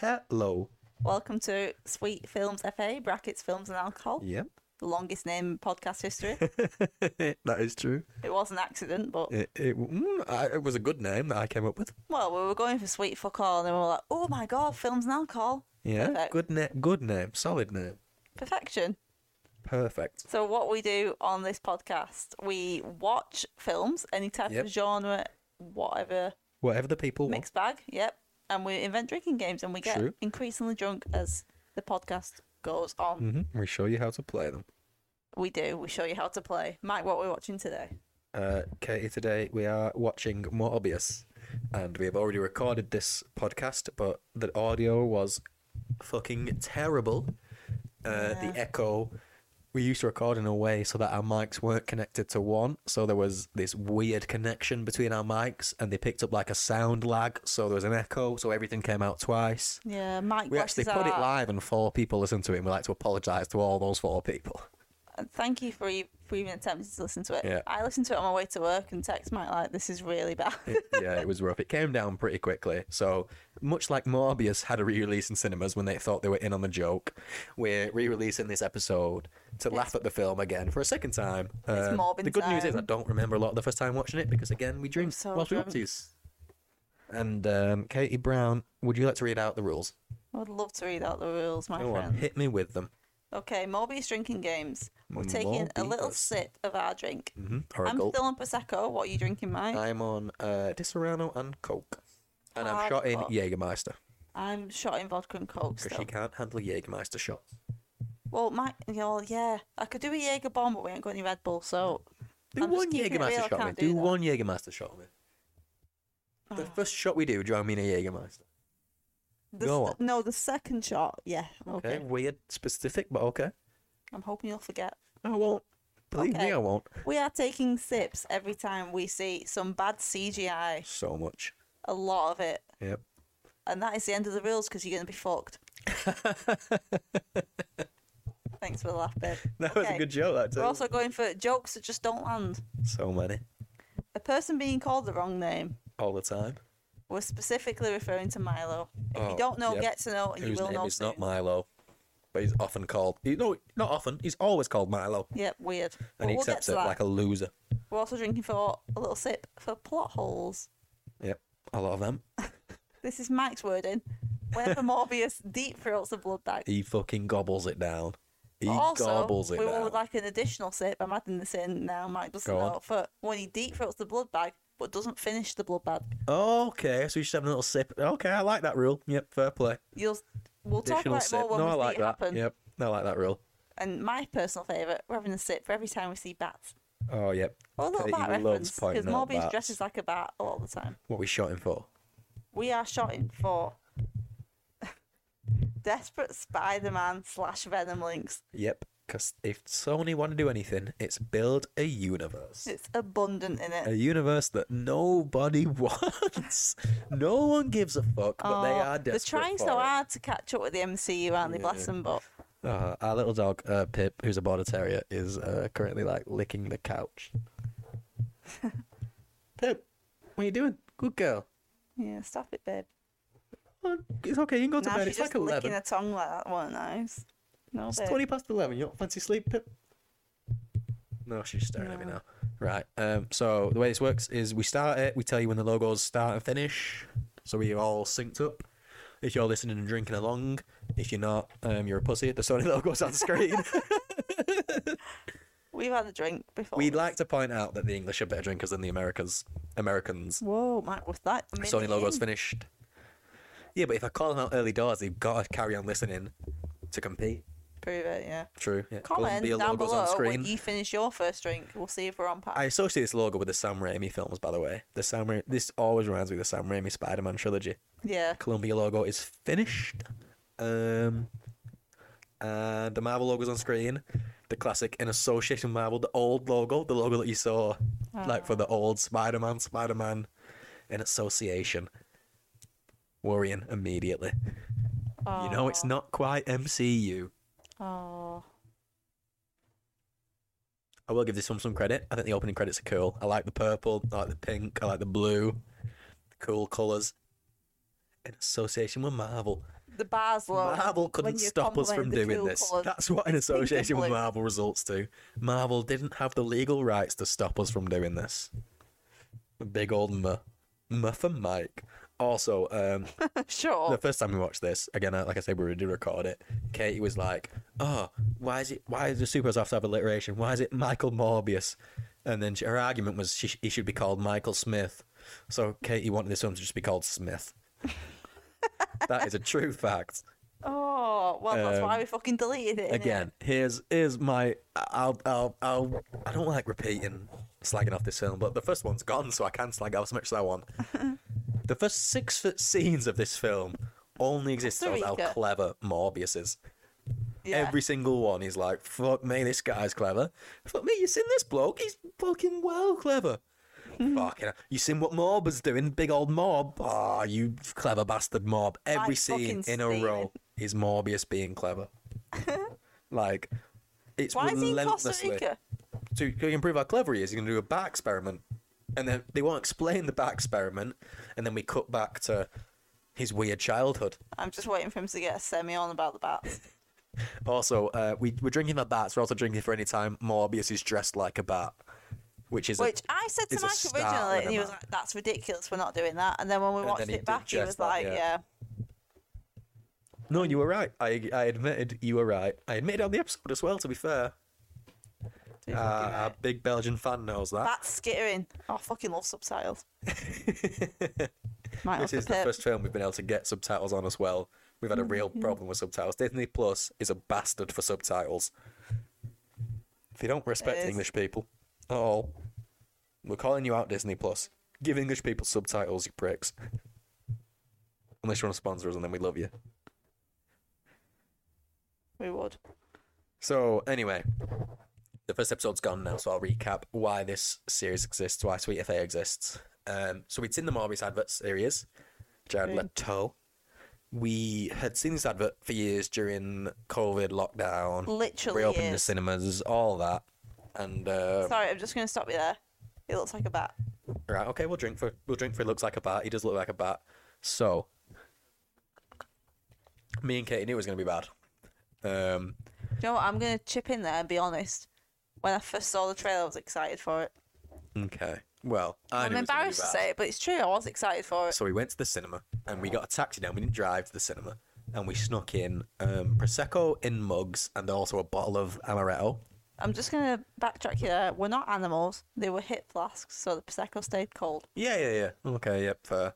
Hello. Welcome to Sweet Films FA, brackets Films and Alcohol, Yep. the longest name in podcast history. that is true. it was an accident, but It, it, mm, I, it was a good name that I came up with. well, we were going for Sweet Fuck All, and then we were like, oh my god, Films and Alcohol. Yeah. Perfect. Good name. Good name. Solid name. Perfection. Perfect. So, what we do on this podcast, we watch films, any type Yep. of genre, whatever, Whatever the people want. mixed bag, yep. And we invent drinking games, and we get True. increasingly drunk as the podcast goes on. hmm We show you how to play them. We do. We show you how to play. Mike, what we're watching today? Uh, Katie, today we are watching Morbius, and we have already recorded this podcast, but the audio was fucking terrible. Uh, Yeah. The echo. We used to record in a way so that our mics weren't connected to one, so there was this weird connection between our mics, and they picked up like a sound lag, so there was an echo, so everything came out twice. Yeah, Mike. We actually put it live, and four people listened to it, and we like to apologise to all those four people. Uh, thank you for, e- for even attempting to listen to it. Yeah. I listened to it on my way to work and text Mike like, "This is really bad." It- yeah, it was rough. It came down pretty quickly. So, much like Morbius had a re release in cinemas when they thought they were in on the joke, we're re releasing this episode to laugh at the film again for a second time. It's Morbin the good news is I don't remember a lot of the first time watching it because, again, we drink so whilst we drunk. upsies. And um, Katie Brown, would you like to read out the rules? I would love to read out the rules, my Go on, friend. hit me with them. Okay, Morbius drinking games. We're taking a little Morbius. sip of our drink. hmm Or a I'm gulp. still on prosecco. What are you drinking, Mike? I'm on uh, Disaronno and Coke. And I'm shot in. Jägermeister I'm shot in vodka and coke because still. she can't handle Jägermeister shots. Well, my, you know, yeah, I could do a Jaeger bomb, but we ain't got any Red Bull, so Do I'm one keeping it real, I Jägermeister shot. Do, do one Jägermeister shot. The Ah. first shot we do, do you want me in a Jägermeister? the Go on. no, the second shot, yeah, Okay. okay. Weird, specific, but okay. I'm hoping you'll forget. I won't. Believe Okay. me, I won't. We are taking sips every time we see some bad CGI, So much. A lot of it, Yep. and that is the end of the rules because you're going to be fucked. Thanks for the laugh, babe. That was Okay. a good joke, that too. We're also going for jokes that just don't land. So many. A person being called the wrong name. All the time. We're specifically referring to Milo. If Oh, you don't know, yep. get to know, and you will name know is soon. not Milo. But he's often called. You know, not often. He's always called Milo. Yep, weird. And But he we'll get accepts to it that. like a loser. We're also drinking for a little sip for plot holes. A lot of them. This is Mike's wording. Whenever Morbius deep throats a blood bag. He fucking gobbles it down. He But also, gobbles it we down. would like an additional sip. I'm adding this in now. Mike doesn't Go on. know. For when he deep throats the blood bag, but doesn't finish the blood bag. Okay, so you just have a little sip. Okay, I like that rule. Yep, fair play. You'll. We'll talk Additional about it sip. more when no, we I see like it that. happen. Yep, I like that rule. And my personal favourite, we're having a sip for every time we see bats. Oh, yep. Or a little Katie bat loves reference because Morbius dresses like a bat all the time. What we shot him for? We are shooting for desperate Spider-Man slash Venom links. Yep. Because if Sony want to do anything, it's build a universe. It's abundant in it. A universe that nobody wants. no one gives a fuck, but they Oh, are They're trying so it. hard to catch up with the MCU, aren't they? Bless them, but Uh, our little dog, uh, Pip, who's a border terrier, is uh, currently like licking the couch. Pip, what are you doing? Good girl. yeah, stop it, babe. Oh, It's okay, you can go to Now bed. It's just like licking 11. her tongue like that. Wasn't nice. No, It's babe. 20 past 11. You don't fancy sleep, Pip? No, she's staring at me now. Right. Um. So the way this works is we start it. We tell you when the logos start and finish, so we're all synced up. If you're listening and drinking along, if you're not, um, you're a pussy. The Sony logo's on screen. We've had a drink before. We'd like to point out that the English are better drinkers than the Americans. Americans. Whoa, Mike, was that? Sony logo's finished. Yeah, but if I call them out early doors, they've got to carry on listening to compete. Prove it, yeah. True. Yeah. Comment down logos below on screen. when you finish your first drink. We'll see if we're on par. I associate this logo with the Sam Raimi films, by the way. The Sam Ra- this always reminds me of the Sam Raimi Spider-Man trilogy. Yeah. Columbia logo is finished. Um, and the Marvel logo's on screen. The classic in association with Marvel, the old logo, the logo that you saw, like for the old Spider-Man, Spider-Man in association. Worrying immediately. You know, it's not quite MCU. Oh, I will give this one some credit. I think the opening credits are cool. I like the purple, I like the pink, I like the blue, the cool colours. In association with Marvel. the bar's low. Marvel couldn't stop us from doing cool this. colours. That's what an and association with blue. Marvel results to. Marvel didn't have the legal rights to stop us from doing this. Big old muh. Muh for Mike. Also, um, Sure. the first time we watched this, again, uh, like I said, we did record it. Katie was like, "Oh, why is it? Why does the superheroes have to have alliteration? Why is it Michael Morbius?" And then she, her argument was she, he should be called Michael Smith. So Katie wanted this film to just be called Smith. that is a true fact. Oh, well, that's why Um, we fucking deleted it. Again, here's here's my I'll I'll I'll I don't like repeating slagging off this film, but the first one's gone, so I can slag off as much as I want. the first six foot scenes of this film only exist to Costa tell us how clever Morbius is. Yeah. Every single one is like, fuck me, this guy's clever. Fuck me, you seen this bloke? He's fucking well clever. Fucking hell. You seen what Morb is doing? Big old Morb. Ah, you clever bastard Morb. Every Like scene fucking in a row is Morbius being clever. like, it's Why is he in Costa relentlessly. Rica? To, to improve how clever he is, he's going to do a bat experiment. And then they won't explain the bat experiment, and then we cut back to his weird childhood. I'm just waiting for him to get a semi on about the bats. Also, uh, we, we're drinking the bats. We're also drinking for any time Morbius is dressed like a bat, which is Which I said to Mike originally, and he was like, "That's ridiculous. We're not doing that." And then when we And watched it back, he was that, like, yeah. "Yeah, no. You were right. I I admitted you were right. I admitted on the episode as well. To be fair, uh, fucking our right." big Belgian fan knows that. That's skittering. Oh, I fucking love subtitles. This is the pip. first film we've been able to get subtitles on as well. We've had a real Mm-hmm. problem with subtitles. Disney Plus is a bastard for subtitles. They don't respect. English people at all. We're calling you out, Disney Plus. Give English people subtitles, you pricks. Unless you want to sponsor us, and then we love you. We would. So anyway, the first episode's gone now, so I'll recap why this series exists, why Sweet FA exists. Um, so we'd seen the Morbius advert series, Jared Okay. Leto. We had seen this advert for years during COVID lockdown, Literally reopening the cinemas, all that. And uh, Sorry, I'm just going to stop you there. It looks like a bat. right, okay, we'll drink for we'll drink for. It looks like a bat. He does look like a bat. So me and Katie knew it was going to be bad. Um, Do you know what? I'm going to chip in there and be honest. When I first saw the trailer, I was excited for it. okay, well, I I'm knew it was gonna be embarrassed to bad. say it, but it's true. I was excited for it. So we went to the cinema and we got a taxi down. We didn't drive to the cinema. And we snuck in um, Prosecco in mugs and also a bottle of Amaretto. I'm just going to backtrack here. We're not animals. They were hip flasks, so the Prosecco stayed cold. Yeah, yeah, yeah. Okay, yep, fair.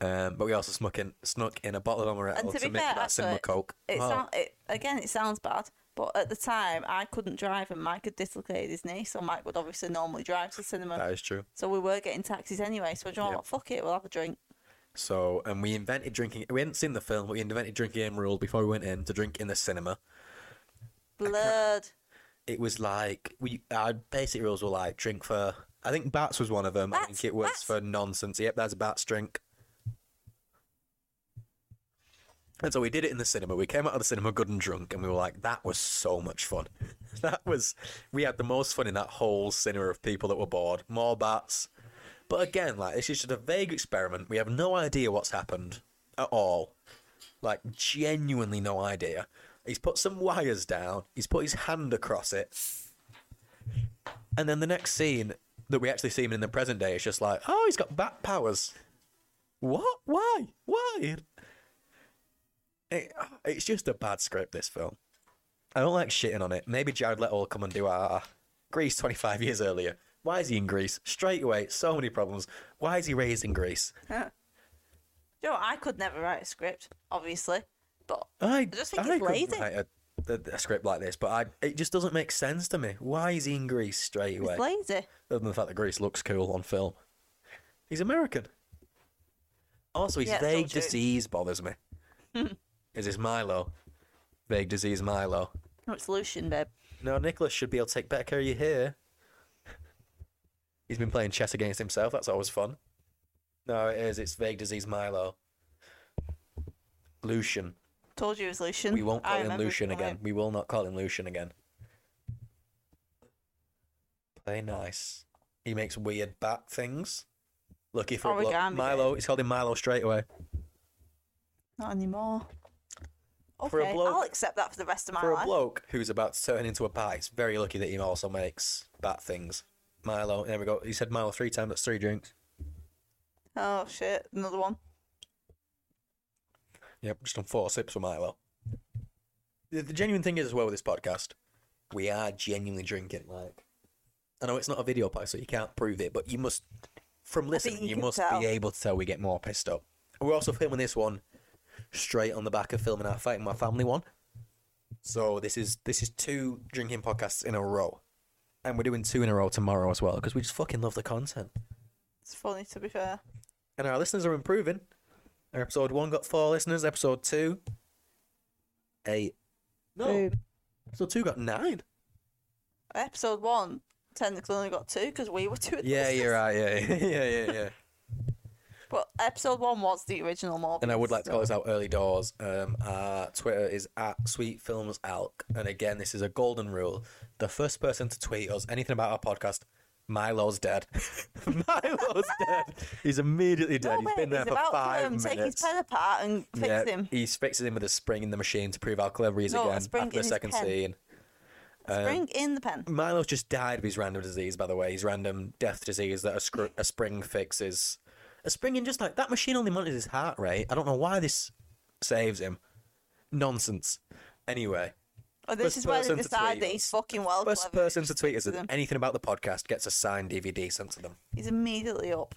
Um, but we also snuck in, snuck in a bottle of Amaretto And to to, make fair, that cinema coke. It Oh, sound, it, again, it sounds bad, but at the time, I couldn't drive and Mike had dislocated his knee, so Mike would obviously normally drive to the cinema. that is true. So we were getting taxis anyway, so do you know Yep. what? Fuck it, we'll have a drink. So, and we invented drinking. We hadn't seen the film, but we invented drinking game rule before we went in to drink in the cinema. Blood. It was like we our basic rules were like drink for. I think bats was one of them. I think it was bats. for nonsense. Yep, that's a bats drink. And so we did it in the cinema. We came out of the cinema good and drunk, and we were like, "That was so much fun." that was we had the most fun in that whole cinema of people that were bored. More bats, but again, like this is just a vague experiment. We have no idea what's happened at all. Like genuinely no idea. He's put some wires down. He's put his hand across it. And then the next scene that we actually see him in the present day is just like, oh, he's got bat powers. What? Why? Why? It, it's just a bad script, this film. I don't like shitting on it. Maybe Jared Leto will come and do our Greece 25 years earlier. Why is he in Greece? Straight away, so many problems. Why is he raised in Greece? Do you know? I could never write a script, obviously, but I, just think I it's lazy. write a, a, a script like this, but I, it just doesn't make sense to me. Why is he in Greece straight away? it's lazy. Other than the fact that Greece looks cool on film. He's American. Also, his Yeah, vague disease bothers me. is this Milo? Vague disease Milo. No, it's Lucian, babe. No, Nicholas should be able to take better care of you here. He's been playing chess against himself. That's always fun. No, it is. It's vague disease Milo. Lucian. Told you it was Lucian. We won't I call him Lucian again. name. We will not call him Lucian again. Play nice. He makes weird bat things. Lucky for a bloke. Origami Milo. He's called him Milo straight away. Not anymore. Okay, For a bloke- I'll accept that for the rest of my life. For a bloke who's about to turn into a pie, it's very lucky that he also makes bat things. Milo, there we go. He said Milo three times. That's three drinks. Oh shit, another one. Yep, just on four sips for Milo. The, the genuine thing is as well with this podcast, we are genuinely drinking. Like, I know it's not a video pie, so you can't prove it, but you must, from listening, you you, must tell. be able to tell we get more pissed up. And we're also filming this one straight on the back of filming our fighting my family one. So this is this is two drinking podcasts in a row, and we're doing two in a row tomorrow as well because we just fucking love the content. It's funny to be fair. And our listeners are improving. Episode one got four listeners. Episode two, eight. No, Boom. episode two got nine. Episode one technically only got two because we were two. of the Yeah, listeners. you're right. Yeah, yeah, yeah, yeah. But episode one was the original Morbius. and I would like to call this out early doors. Um, our Twitter is at Sweet Films Alk, and again, this is a golden rule. The first person to tweet us anything about our podcast, Milo's dead. Milo's dead. He's immediately dead. No, He's been there he's for about five to um, take his pen apart and fix yeah, him. He's fixing him with a spring in the machine to prove how clever he is No, again after in the second pen. scene. Um, Spring in the pen. Milo's just died of his random disease, by the way. His random death disease that a, scr- a spring fixes. A spring in just like that machine only monitors his heart rate. I don't know why this saves him. Nonsense. Anyway, Oh, this first is why they person to decide tweet that he's us. fucking well first clever. person to tweet us anything about the podcast gets a signed DVD sent to them. He's immediately up.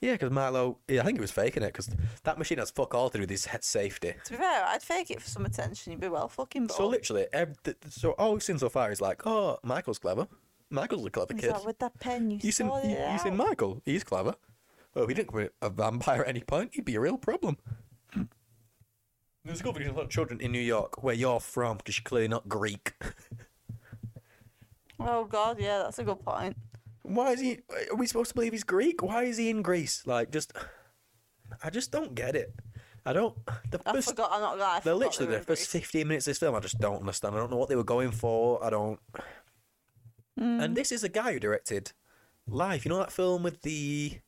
Yeah, because Milo, yeah, I think he was faking it because that machine has fuck all to do with his head safety. To be fair, I'd fake it for some attention. You'd be well fucking bored. So literally, ev- th- so all we've seen so far is like, oh, Michael's clever. Michael's a clever He's kid. like, with that pen, you You seen, you, it you seen. Michael? He's clever. Oh, if he didn't commit a vampire at any point, he'd be a real problem. There's a good because a lot of children in New York where you're from because you're clearly not Greek. Oh god, yeah, that's a good point. Why is he? Are we supposed to believe he's Greek? Why is he in Greece? Like, just, I just don't get it. I don't. The I first, forgot. I'm not gonna. I they're literally they the first 15 minutes of this film. I just don't understand. I don't know what they were going for. I don't. Mm. And this is a guy who directed Life. You know that film with the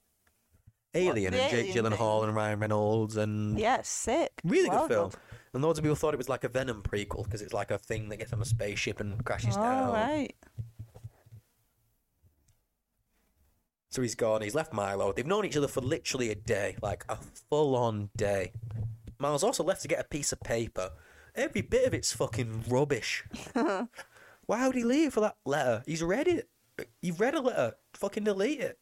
alien and Jake alien Gyllenhaal and Ryan Reynolds and Yeah, sick. really Well good film. done. And loads of people thought it was like a Venom prequel because it's like a thing that gets on a spaceship and crashes All down. right. So he's gone. He's left Milo. They've known each other for literally a day, like a full-on day. Milo's also left to get a piece of paper. Every bit of it's fucking rubbish. Why would he leave for that letter? He's read it. You've read a letter. Fucking delete it.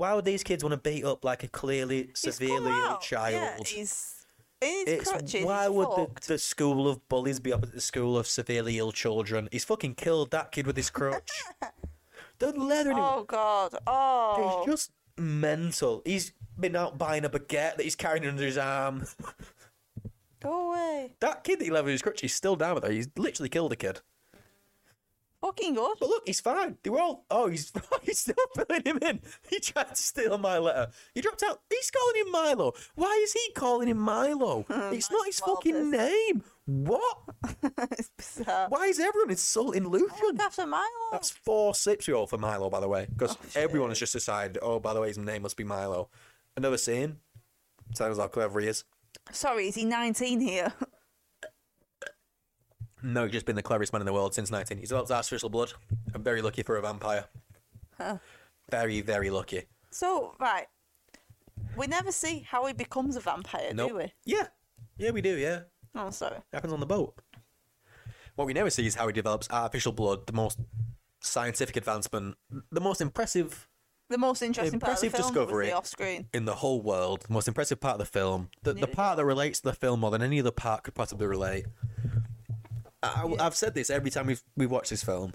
Why would these kids want to beat up like a clearly He's severely ill child? Yeah, he's in his It's crutches. why he's would fucked. the, the school of bullies be up at the school of severely ill children? He's fucking killed that kid with his crutch. the leather in him. Oh god. Oh. He's just mental. He's been out buying a baguette that he's carrying under his arm. Go away. that kid that he left with his crutch, he's still down with her. He's literally killed a kid. Fucking good. But look, he's fine. They were all. Oh, he's he's still filling him in. He tried to steal my letter. He dropped out. He's calling him Milo. Why is he calling him Milo? it's not his fucking name. What? it's bizarre. Why is everyone insulting Lucian? After Milo. That's four sips we all for Milo, by the way, because Oh, everyone has just decided. Oh, by the way, his name must be Milo. Another scene. Sounds how clever he is. Sorry, is he 19 here? No, he's just been the cleverest man in the world since 19. He's developed artificial blood. I'm very lucky for a vampire. Huh. Very, very lucky. So, right. We never see how he becomes a vampire, Nope. do we? Yeah. Yeah, we do, yeah. Oh, sorry. It happens on the boat. What we never see is how he develops artificial blood, the most scientific advancement, the most impressive The most interesting Impressive part of the film discovery. was the off-screen. in the whole world, the most impressive part of the film, the, the part that relates to the film more than any other part could possibly relate. I, Yeah. I've said this every time we've we watched this film.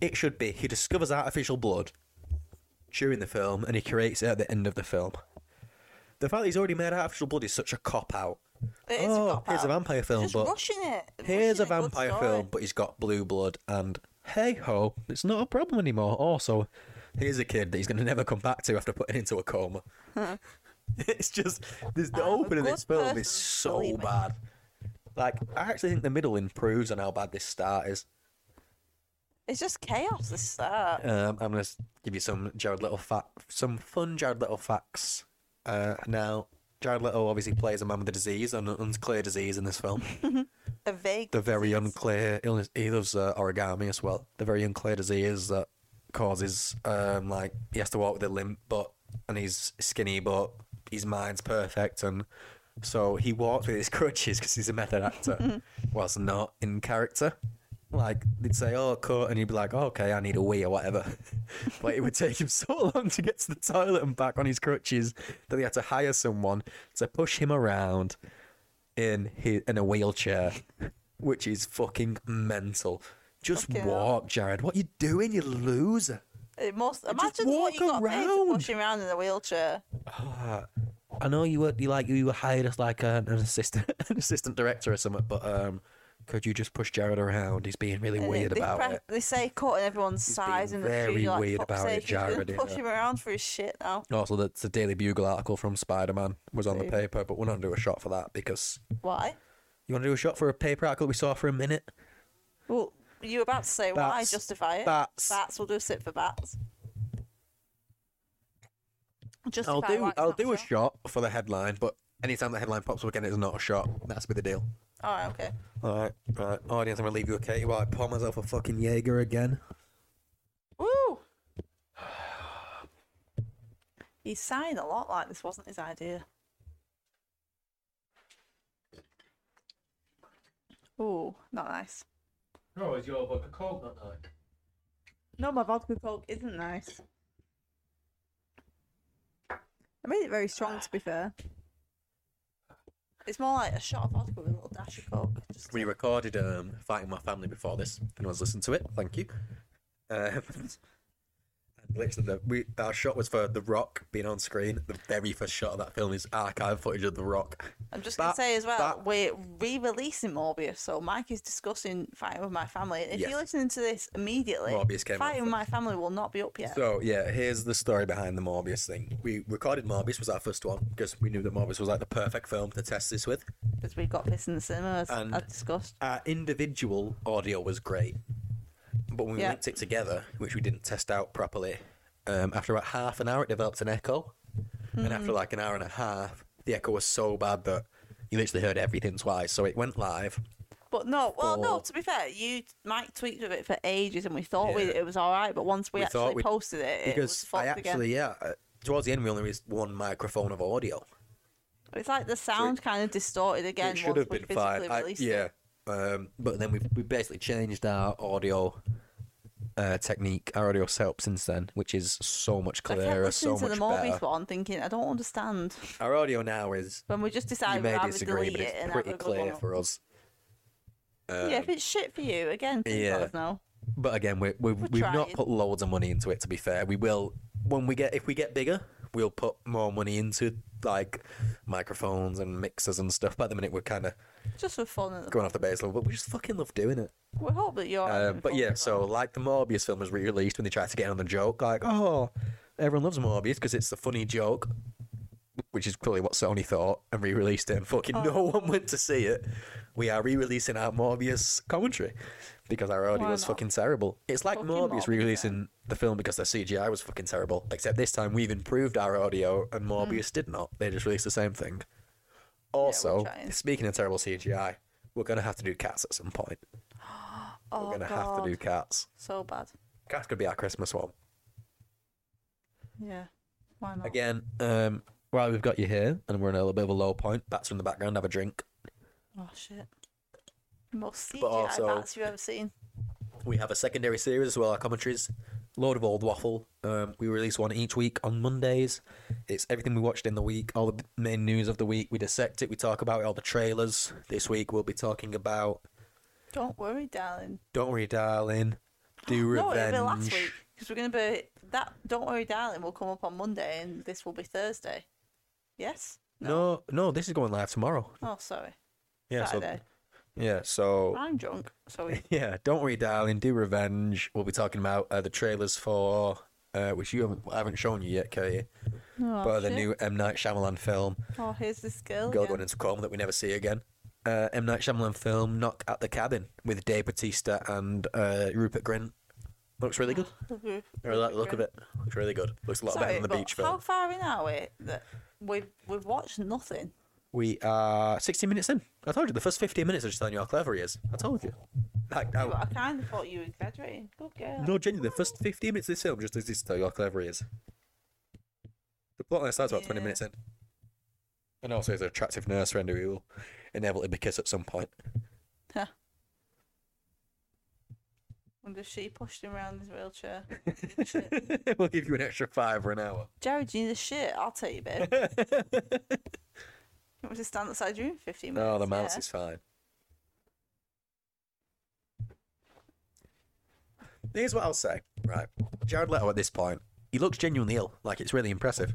It should be he discovers artificial blood during the film and he creates it at the end of the film. The fact that he's already made artificial blood is such a cop out. It is oh, a cop here's a vampire film, Just but here's a vampire film, but he's got blue blood, and hey ho, it's not a problem anymore. Also, here's a kid that he's going to never come back to after putting into a coma. it's just this, the I'm opening of this film is so bad. Like, I actually think the middle improves on how bad this start is. It's just chaos. The start. Um, I'm going to give you some Jared Leto fact, some fun Jared Leto facts. Uh, now, Jared Leto obviously plays a man with a disease, an unclear disease in this film. A vague. the very disease. unclear illness. He loves uh, origami as well. The very unclear disease that causes um like he has to walk with a limp, but and he's skinny, but his mind's perfect, and so he walks with his crutches because he's a method actor, whilst not in character. Like they'd say, "Oh, cut," and he'd be like, oh, "Okay, I need a wee or whatever." but it would take him so long to get to the toilet and back on his crutches that he had to hire someone to push him around in his, in a wheelchair, which is fucking mental. Just Fucking hell. walk, Jared. What you doing, you loser? It must imagine what you walk got paid to around. push him around in a wheelchair. Ah, I know you were you like you were hired as like an, an assistant an assistant director or something, but um, could you just push Jared around? He's being really And weird they, about pre- it. They say cutting everyone's He's size being in the very. Like, weird about it, sake, he's gonna Jared, Push him around for his shit now. Also, the, the Daily Bugle article from Spider Man was on the paper, but we're not gonna do a shot for that because Why? you want to do a shot for a paper article we saw for a minute. Well, you were about to say why? Justify it. Bats. Bats. We'll do a sit for bats. Justify I'll do I'll not do a shot. shot for the headline, but anytime the headline pops up again, it's not a shot. That's be the deal. All right, okay. All right, right. Audience, I'm gonna leave you with Katie while I pour myself a fucking Jaeger again. Woo! He's sighing a lot like this wasn't his idea. Ooh, not nice. No, is your vodka cold not like? No, my vodka coke isn't nice. I made it very strong, to be fair. It's more like a shot of vodka with a little dash of coke. Just We recorded um, Fighting My Family before this. If anyone's listened to it, thank you. Um, and literally, the, we, our shot was for The Rock being on screen. The very first shot of that film is archive footage of The Rock. I'm just gonna say as well, that- we're re-releasing Morbius, so Mike is discussing Fighting with My Family. If Yes. you're listening to this immediately, Morbius came Fighting with. My Family will not be up yet. So yeah, here's the story behind the Morbius thing. We recorded Morbius was our first one because we knew that Morbius was like the perfect film to test this with. because we got this in the cinema, as And- I discussed. Our individual audio was great, but when we Yeah. linked it together, which we didn't test out properly, um, after about half an hour, it developed an echo, and Mm. after like an hour and a half, the echo was so bad that you literally heard everything twice. So it went live. But no, well, no. To be fair, you Mike tweaked with it for ages, and we thought we, it was all right. But once we, We actually posted it, it was Because fucked I again. yeah, uh, towards the end we only used one microphone of audio. It's like the sound kind of distorted again. it should have been fine. I, yeah, it. Um, but then we we basically changed our audio uh, technique, our audio setup since then, which is so much clearer, so to the much Morbius better. one, thinking I don't understand. Our audio now is When we just you decided may disagree, but it's have pretty clear for us. yeah, Um, if it's shit for you, again, yeah. let us know. But again, we, we, We're we've not put loads of money into it. To be fair, we will when we get if we get bigger, we'll put more money into like microphones and mixers and stuff. But at the minute, we're kind of Just for fun. Going off the base level. But we just fucking love doing it. We hope that you're. Uh, having but fun yeah, so like the Morbius film was re-released when they tried to get on the joke, like oh, everyone loves Morbius because it's the funny joke, which is clearly what Sony thought, and re-released it, and fucking oh. no Oh. one went to see it. We are re-releasing our Morbius commentary because our audio Why was not? fucking terrible. It's like Fucking Morbius Morbius, re-releasing the film because their CGI was fucking terrible. Except this time we've improved our audio, and. Morbius mm. did not. They just released the same thing. Also, trying. speaking of terrible CGI, we're gonna have to do cats at some point. oh, we're gonna God. have to do cats. so bad. Cats could be our Christmas one. Yeah, why not? Again, um, while we've got you here and we're in a little bit of a low point, bats are in the background, have a drink. Oh shit. Most CGI also- bats you've ever seen. We have a secondary series as well, our commentaries. Load of old waffle. Um, we release one each week on Mondays. It's everything we watched in the week, all the main news of the week. We dissect it, we talk about it, all the trailers. This week we'll be talking about Don't worry, darling. Don't Worry Darling, Do No, Revenge. it'll be last week because we're gonna be that. Don't worry, darling. will come up on Monday, and this will be Thursday. Yes. No, no, this is going live tomorrow. Oh, sorry. Yeah, Saturday. so yeah, so I'm drunk. So we- Yeah, don't worry, darling. Do revenge. We'll be talking about uh, the trailers for uh, which you haven't, I haven't shown you yet, Katie. oh, but the new M Night Shyamalan film, Oh, here's the skill. Girl again. Going into Coma, that we never see again. Uh, M Night Shyamalan film, Knock at the Cabin, with Dave Batista and uh, Rupert Grint. Looks really good. Mhm. I really like the look of it. Looks really good. Looks a lot better than the beach How film. far in are we that we've we've watched nothing? We are 16 minutes in. I told you, the first 15 minutes are just telling you how clever he is. I told you. Like, I, I kind of thought you were exaggerating. Good girl. no, genuinely, the first 15 minutes of this film just exists to tell you how clever he is. The plotline starts about 20 minutes in. And also, he's an attractive nurse friend who will inevitably be kissed at some point. Huh. Wonder if she pushed him around his wheelchair. We'll give you an extra five for an hour. Jared, you need a shit. I'll tell you, babe. You want me to stand outside your room for 15 minutes? no, the mouse Yeah. is fine. Here's what I'll say, right? Jared Leto at this point, he looks genuinely ill. Like, it's really impressive.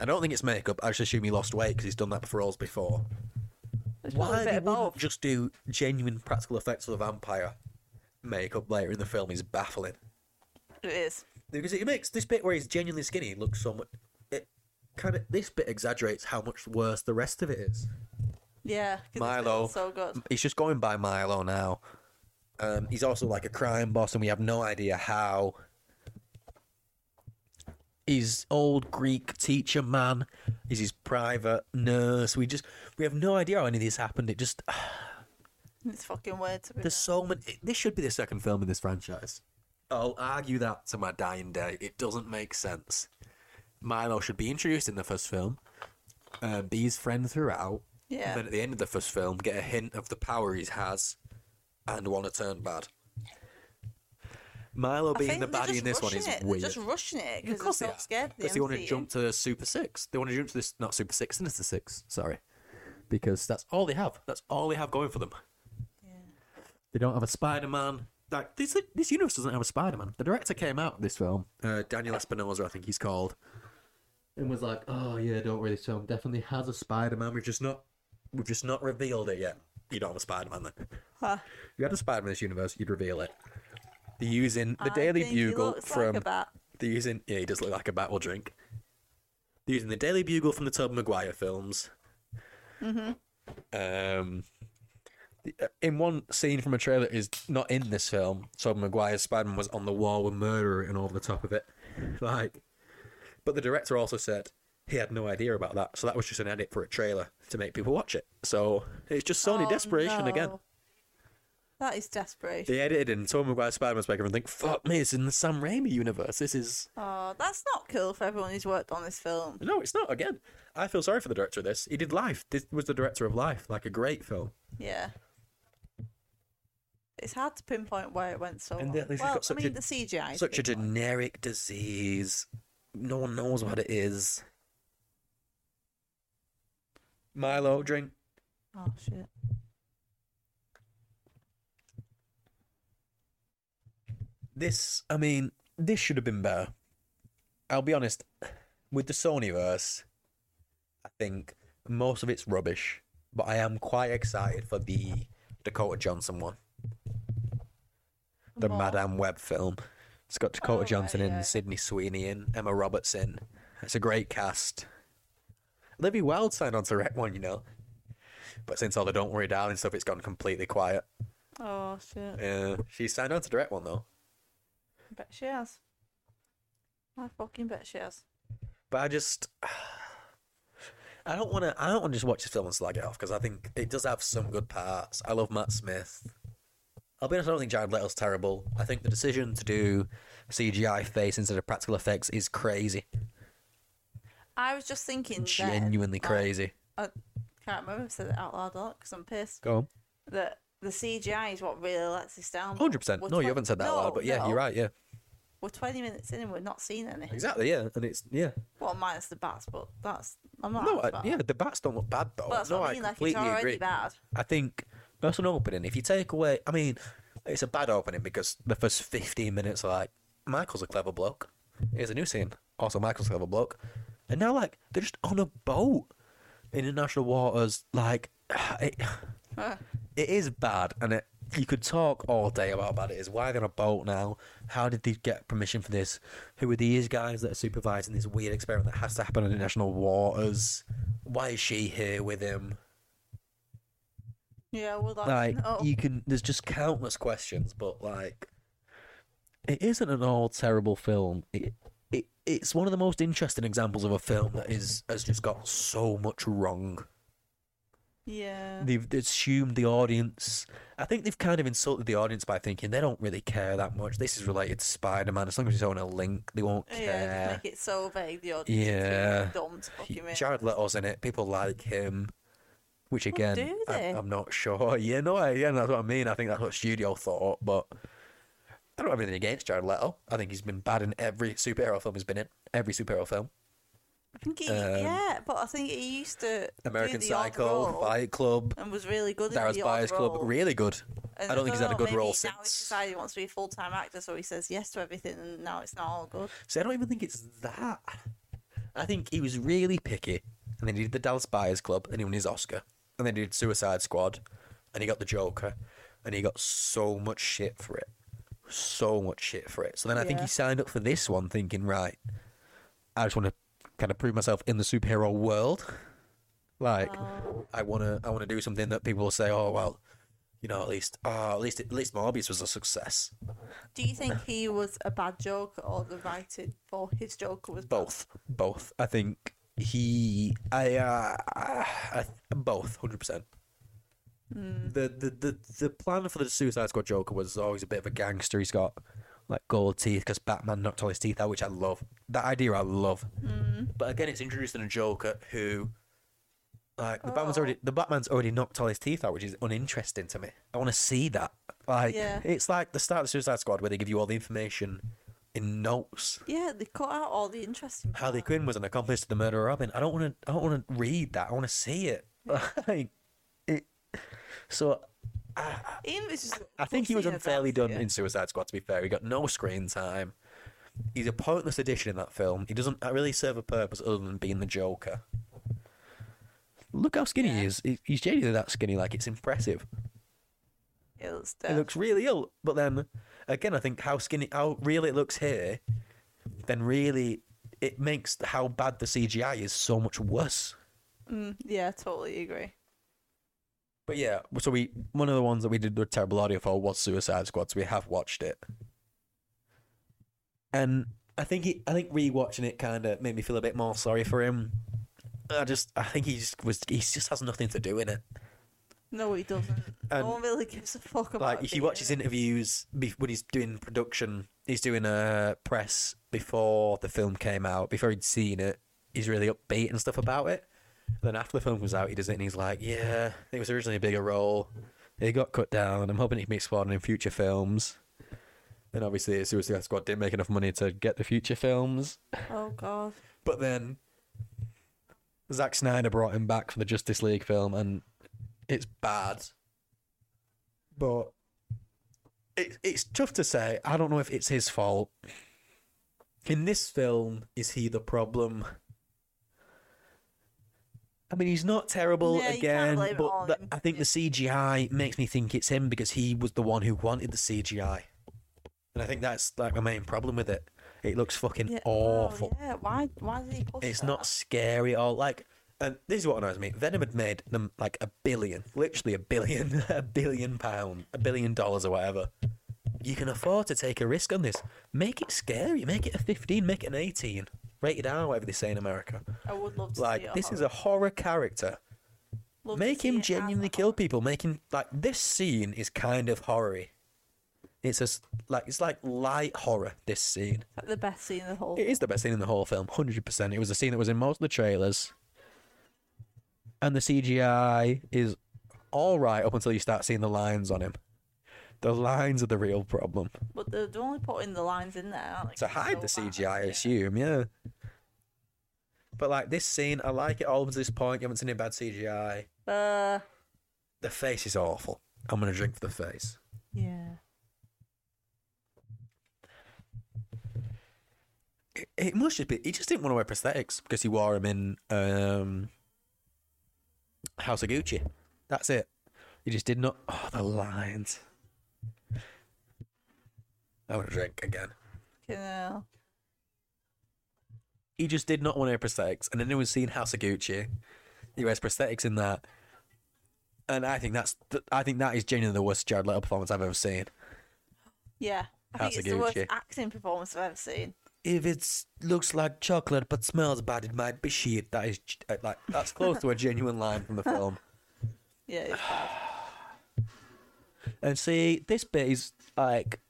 I don't think it's makeup. I just assume he lost weight because he's done that for roles before. It's Why bit they of wouldn't just do genuine practical effects of the vampire makeup later in the film is baffling. It is. Because it makes this bit where he's genuinely skinny look so much. It kind of this bit exaggerates how much worse the rest of it is. Yeah. 'cause it Milo. feels So good. He's just going by Milo now. Um, he's also like a crime boss, and we have no idea how. His old Greek teacher man is his private nurse. We just we have no idea how any of this happened. It just It's fucking weird to be There's fair. so many. This should be the second film in this franchise. I'll argue that to my dying day. It doesn't make sense. Milo should be introduced in the first film, uh, be his friend throughout, Yeah. and then at the end of the first film, get a hint of the power he has, and want to turn bad. Milo I being think the they're baddie just in this one rushing is it. They're weird. just rushing it because they're they so scared. of the Because they want to MCU. jump to Super Six. They want to jump to this, not Super Six, Sinister Six. Sorry, because that's all they have. That's all they have going for them. They don't have a Spider Man. Like this, this universe doesn't have a Spider Man. The director came out of this film, uh, Daniel Espinosa, I think he's called, and was like, "Oh yeah, don't worry, this film definitely has a Spider Man. We've just not, we've just not revealed it yet. You don't have a Spider Man then. Huh. If you had a Spider Man in this universe, you'd reveal it. They're using the I Daily Bugle looks from. Like a bat. They're using yeah, he does look like a bat will drink. They're using the Daily Bugle from the Tobey Maguire films. Mm-hmm. Um, uh, in one scene from a trailer is not in this film. Tobey Maguire's Spider-Man was on the wall with murder and over the top of it, like. But the director also said he had no idea about that, so that was just an edit for a trailer to make people watch it. So it's just Sony Oh, desperation again. That is desperation. They edited in Tobey Maguire's Spider-Man's maker and think, "Fuck me, it's in the Sam Raimi universe. This is." Oh, that's not cool for everyone who's worked on this film. No, it's not. Again, I feel sorry for the director of this. He did Life. This was the director of Life, like a great film. Yeah. It's hard to pinpoint where it went so And well, I mean, a- the CGI. Such a generic disease. No one knows what it is. Milo, drink. Oh shit. This, I mean, this should have been better. I'll be honest, with the Sonyverse, I think most of it's rubbish, but I am quite excited for the Dakota Johnson one. The? Madame Web film. It's got Dakota Oh, Johnson in, yeah. Sydney Sweeney in, Emma Roberts in. It's a great cast. Olivia Wilde signed on to direct one, you know. But since all the Don't Worry Darling stuff, it's gone completely quiet. Oh shit. Yeah, she signed on to direct one though. I bet she has. I fucking bet she has. But I just, I don't want to. I don't want to just watch this film and slag it off because I think it does have some good parts. I love Matt Smith. I'll be honest. I don't think Jared Leto's terrible. I think the decision to do CGI face instead of practical effects is crazy. I was just thinking. then, Genuinely like, crazy. I can't remember if I said it out loud or not because I'm pissed. Go on. That the CGI is what really lets this down. Hundred percent. No, you haven't said that no, loud, but yeah, no. you're right. Yeah, We're 20 minutes in and we're not seeing any. exactly. Yeah, and it's yeah. Well, minus the bats, but that's. I'm not. No, I, yeah, the bats don't look bad though. But that's no, what I I. Like, completely agree. bad. I think that's an opening. If you take away, I mean, it's a bad opening because the first 15 minutes are like, Michael's a clever bloke. Here's a new scene. Also, Michael's a clever bloke. And now, like, they're just on a boat in international waters. Like, it, it is bad. And it, you could talk all day about how bad it is. Why are they're on a boat now? How did they get permission for this? Who are these guys that are supervising this weird experiment that has to happen in international waters? Why is she here with him? Yeah, well, that's. like no. you can there's just countless questions but like it isn't an all terrible film it, it it's one of the most interesting examples of a film that is has just got so much wrong Yeah. They've assumed the audience. I think they've kind of insulted the audience by thinking they don't really care that much. This is related to Spider Man. As long as it's on a link, they won't Yeah, care. Yeah, make it so vague the audience Yeah. dumb make. Jared Leto's in it. People like him. Which again, do I, I'm not sure. Yeah, no, I- yeah, that's what I mean. I think that's what studio thought, but I don't have anything against Jared Leto. I think he's been bad in every superhero film he's been in. Every superhero film. I think he, Um, yeah, but I think he used to American do the odd Psycho, Fight Club, and was really good Dallas in the Buyers Club, really good. And I don't think he's had a good role now he's since. decided he wants to be a full time actor, so he says yes to everything, and now it's not all good. See, I don't even think it's that. I think he was really picky, and then he did the Dallas Buyers Club, and he won his Oscar, and then he did Suicide Squad, and he got the Joker, and he got so much shit for it, so much shit for it. So then I think Yeah. he signed up for this one, thinking, right, I just want to kind of prove myself in the superhero world. Like, Oh. I wanna, I wanna do something that people will say, oh well, you know, at least, oh, at least, at least Morbius was a success. Do you think he was a bad Joker, or the writing for his Joker was bad? Both, both. I think he, I, uh, I, both, hundred percent. The, the the the plan for the Suicide Squad Joker was always a bit of a gangster. He's got like gold teeth because Batman knocked all his teeth out, which I love. That idea I love. But again, it's introducing a Joker who, like, the Batman's Oh. already the Batman's already knocked all his teeth out, which is uninteresting to me. I want to see that. Like, Yeah. it's like the start of the Suicide Squad where they give you all the information in notes. Yeah, they cut out all the interesting. Harley parts. Quinn was an accomplice to the murder of Robin. I don't want to. I don't want to read that. I want to see it. like, it. So just I think he was unfairly done it. in Suicide Squad. To be fair, he got no screen time. He's a pointless addition in that film. He doesn't really serve a purpose other than being the Joker. Look how skinny he is. He- He's genuinely that skinny. Like it's impressive. It was It looks really ill. But then again, I think how skinny, how real it looks here, then really it makes how bad the CGI is so much worse. Mm, yeah, totally agree. But yeah, so we one of the ones that we did the terrible audio for was Suicide Squad, so we have watched it. And I think he, I think rewatching it kind of made me feel a bit more sorry for him. I just, I think he just was, he just has nothing to do in it. No, he doesn't. And, no um, one really gives a fuck about. Like if you watch his interviews be- when he's doing production, he's doing a press before the film came out, before he'd seen it. He's really upbeat and stuff about it. then after the film comes out, he does it and he's like, "Yeah, it was originally a bigger role. It got cut down. I'm hoping it can be explored in future films." And obviously, Suicide Squad didn't make enough money to get the future films. Oh god. But then Zack Snyder brought him back for the Justice League film, and it's bad. But it, it's tough to say. I don't know if it's his fault. In this film, is he the problem? I mean, he's not terrible Yeah, again, but the- I think the CGI makes me think it's him because he was the one who wanted the CGI. And I think that's like my main problem with it. It looks fucking Yeah. oh, awful. yeah. Why? Why did he push It's that? not scary at all. Like, and this is what annoys me. Venom had made them like a billion, literally a billion, a billion pound, a billion dollars or whatever. You can afford to take a risk on this. Make it scary. Make it a 15. Make it an 18. Rated R, whatever they say in America. I would love to see Like, this is a horror character. Love Make him it as a genuinely kill horror. people. Make him like this scene is kind of horror It's a s- like it's like light horror. This scene. Like the best scene in the whole. It is the best scene in the whole film, hundred percent. It was a scene that was in most of the trailers, and the CGI is all right up until you start seeing the lines on him. The lines are the real problem. But they're, they're only putting the lines in there aren't they? To 'Cause hide the it's so bad, CGI, I yeah. assume, yeah. But like this scene, I like it all up to this point. You haven't seen any bad CGI. Uh, The face is awful. I'm gonna drink for the face. yeah. It, it must just be. He just didn't want to wear prosthetics because he wore them in um, House of Gucci. That's it. He just did not. Oh, the lines. I want to drink again. You know. He just did not want to wear prosthetics, and then he was seeing House of Gucci. He wears prosthetics in that, and I think that's. th- I think that is genuinely the worst Jared Leto performance I've ever seen. Yeah. I House think of it's the worst Gucci. acting performance I've ever seen. If it looks like chocolate but smells bad, it might be shit. That is uh, like that's close to a genuine line from the film. Yeah. And see, this bit is like,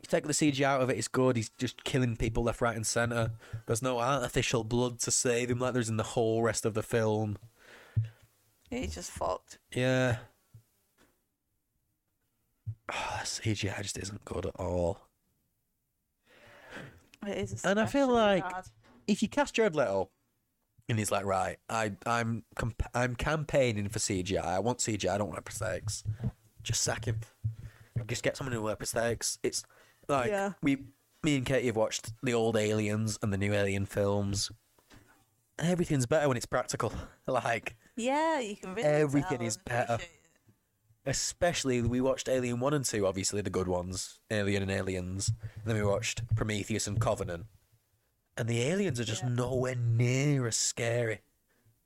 you take the CG out of it, it's good. He's just killing people left, right, and centre. There's no artificial blood to save him like there's in the whole rest of the film. He's just fucked. Yeah. Oh, CGI just isn't good at all. It is And I feel like-. If you cast Jared Leto, oh, and he's like, right, I, I'm, comp- I'm campaigning for CGI. I want CGI. I don't want prosthetics. Just sack him. Just get someone who wear prosthetics. It's like Yeah. we, me and Katie have watched the old Aliens and the new Alien films. Everything's better when it's practical. Like, Yeah, you can really Everything is better. Especially we watched Alien One and Two, obviously the good ones, Alien and Aliens. And then we watched Prometheus and Covenant, and the aliens are just Yeah. nowhere near as scary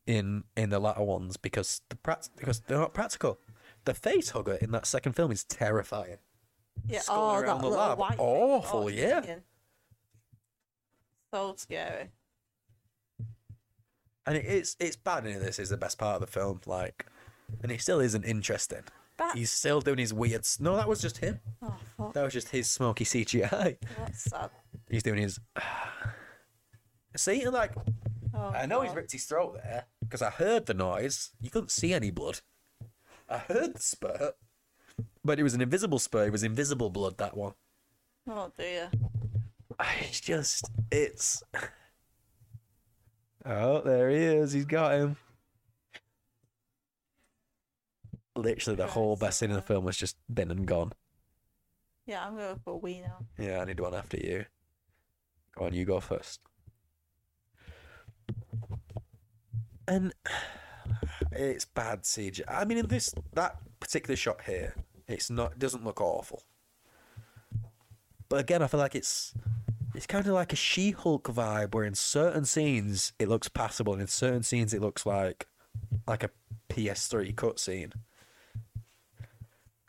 in in the latter ones because the prac- because they're not practical. The face hugger in that second film is terrifying. Yeah, Skulling oh, around that the lab. Awful, Oh, yeah. brilliant. So scary. And it is it's bad in this is the best part of the film, like, and it still isn't interesting. That, He's still doing his weird. s- No, that was just him. oh, fuck. That was just his smoky CGI. Oh, that's sad. He's doing his. See, and like, Oh, I know he's God. ripped his throat there because I heard the noise. You couldn't see any blood. I heard the spurt, but it was an invisible spurt. It was invisible blood. That one. Oh, dear. It's just, it's. Oh, there he is. He's got him. Literally, the whole best scene in the film was just been and gone. Yeah, I'm going for a wee now. Yeah, I need one after you. Go on, you go first. And it's bad CG. I mean, in this that particular shot here, it's not. It doesn't look awful. But again, I feel like it's it's kind of like a She-Hulk vibe, where in certain scenes it looks passable, and in certain scenes it looks like like a PS3 cutscene.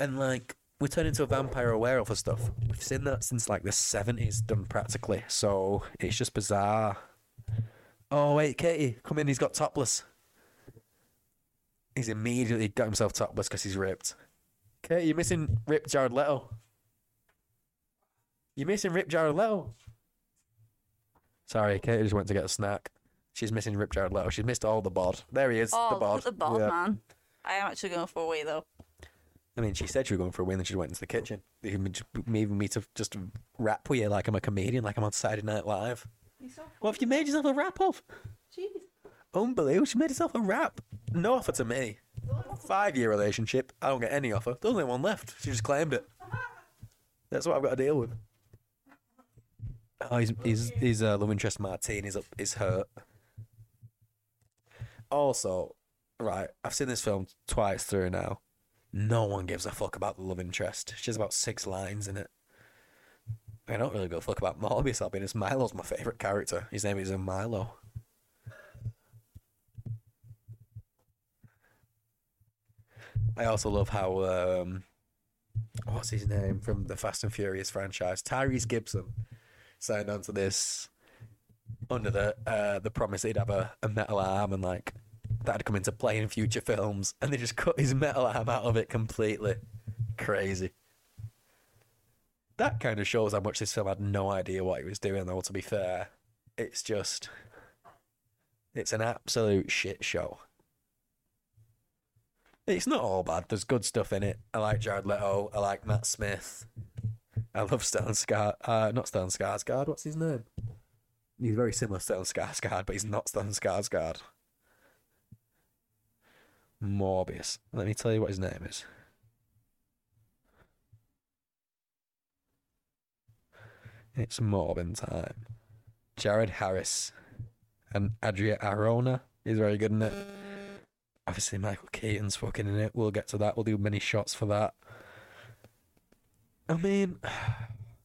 And like we turn into a vampire or werewolf and stuff. We've seen that since like the seventies done practically, so it's just bizarre. Oh wait, Katie, come in. He's got topless. He's immediately got himself topless because he's ripped. Katie, you're missing ripped Jared Leto. You're missing ripped Jared Leto. Sorry, Katie just went to get a snack. She's missing ripped Jared Leto. She's missed all the bod. There he is, Oh, the look bod. at the bod, Yeah. man. I am actually going for a wee, though. I mean, she said she was going for a win, and she went into the kitchen, leaving me to just rap with you like I'm a comedian, like I'm on Saturday Night Live. What have you made yourself a rap of? Jeez. Unbelievable! She made herself a rap. No offer to me. Five year relationship. I don't get any offer. There's only one left. She just claimed it. That's what I've got to deal with. Oh, his his his uh, love interest Martine is up is hurt. Also, right, I've seen this film twice through now. No one gives a fuck about the love interest. She has about six lines in it. I don't really give a fuck about Morbius. I'll be honest. Milo's my favorite character. His name is Milo. I also love how um, what's his name from the Fast and Furious franchise, Tyrese Gibson, signed on to this under the uh, the promise he'd have a, a metal arm and like that'd come into play in future films, and they just cut his metal arm out of it completely. Crazy. That kind of shows how much this film had no idea what he was doing, though. To be fair, it's just it's an absolute shit show. It's not all bad. There's good stuff in it. I like Jared Leto. I like Matt Smith. I love Stellan Skar. Uh, not Stellan Skarsgård. What's his name? He's very similar to Stellan Skarsgård, but he's not Stellan Skarsgård. Morbius. Let me tell you what his name is. It's Morbin time. Jared Harris and Adria Arjona is very good in it. Obviously, Michael Keaton's fucking in it. We'll get to that. We'll do many shots for that. I mean,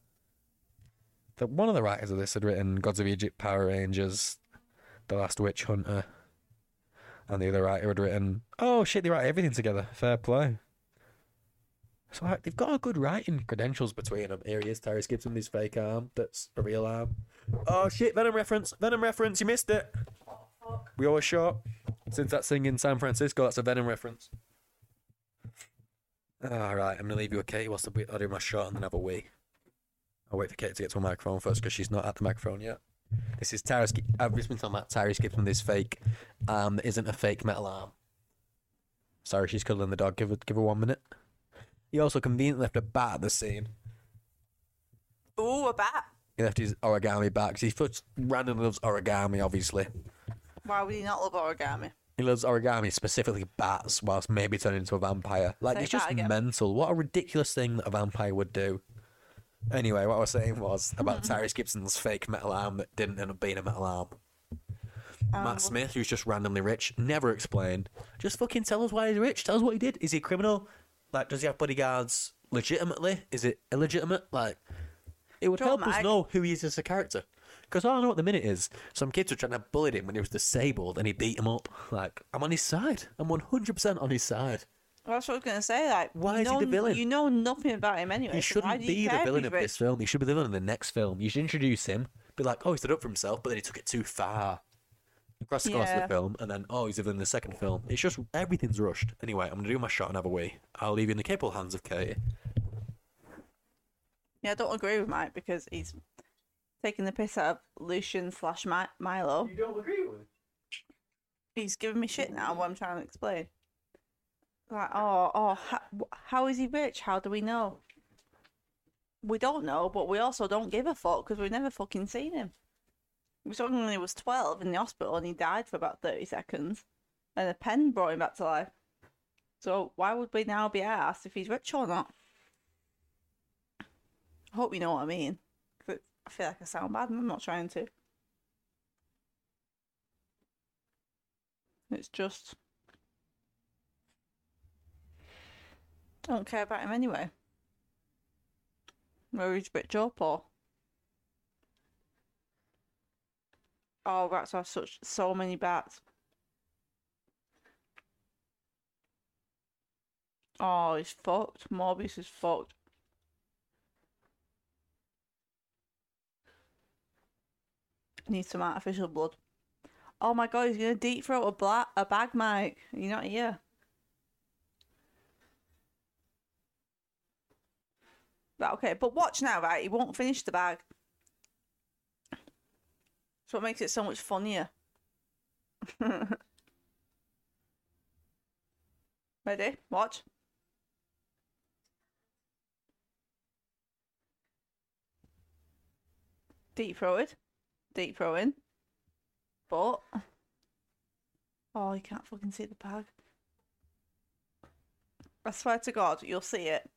the, one of the writers of this had written Gods of Egypt, Power Rangers, The Last Witch Hunter, and the other writer had written, oh shit, they write everything together. Fair play. So like, they've got a good writing credentials between them. Here he is, Tyrese Gibson, his fake arm. That's a real arm. Oh shit, Venom reference. Venom reference. You missed it. We always shot. Since that thing in San Francisco, that's a Venom reference. All right, I'm gonna leave you with Katie whilst I do my shot and then have a wee. I'll wait for Katie to get to a microphone first because she's not at the microphone yet. This is Tyrus. I've just been talking about Tyrese Gibson. This fake arm that isn't a fake metal arm. Sorry, she's cuddling the dog. Give her, give her one minute. He also conveniently left a bat at the scene. Ooh, a bat. He left his origami bat 'cause he just randomly loves origami. Obviously, Why would he not love origami? he loves origami, specifically bats, whilst maybe turning into a vampire. Like Say it's just again. mental. What a ridiculous thing that a vampire would do. Anyway, what I was saying was about Tyrese Gibson's fake metal arm that didn't end up being a metal arm. Um, Matt Smith, who's just randomly rich, never explained. Just fucking tell us why he's rich. Tell us what he did. Is he a criminal? Like, does he have bodyguards legitimately? Is it illegitimate? Like, it would help us know who he is as a character. Because all I know at the minute is some kids were trying to bully him when he was disabled and he beat him up. Like, I'm on his side. I'm 100% on his side. That's what I was going to say. Like, Why you is he know, the villain? You know nothing about him anyway. He so shouldn't do be the villain of rich? this film. He should be the villain of the next film. You should introduce him, be like, oh, he stood up for himself, but then he took it too far. Across the course of the film, and then, oh, he's the villain in the second film. It's just, everything's rushed. Anyway, I'm going to do my shot and have a wee. I'll leave you in the capable hands of Katie. Yeah, I don't agree with Mike because he's taking the piss out of Lucien slash Mi- Milo. You don't agree with me? He's giving me shit now. What I'm trying to explain. Like, oh, oh, how, how is he rich? How do we know? We don't know, but we also don't give a fuck because we've never fucking seen him. We saw him when he was 12 in the hospital and he died for about 30 seconds. And a pen brought him back to life. So why would we now be asked if he's rich or not? I hope you know what I mean. I feel like I sound bad and I'm not trying to. It's just. I don't care about him anyway. Whether he's rich or poor. Oh, rats have such so many bats. Oh, he's fucked. Morbius is fucked. Need some artificial blood. Oh my god, he's gonna deep throat a black a bag, Mike. You're not here. Okay, but watch now, right? He won't finish the bag. So what makes it so much funnier. Ready? Watch. Deep throated. Deep throwing. But Oh, you can't fucking see the bag. I swear to God, you'll see it.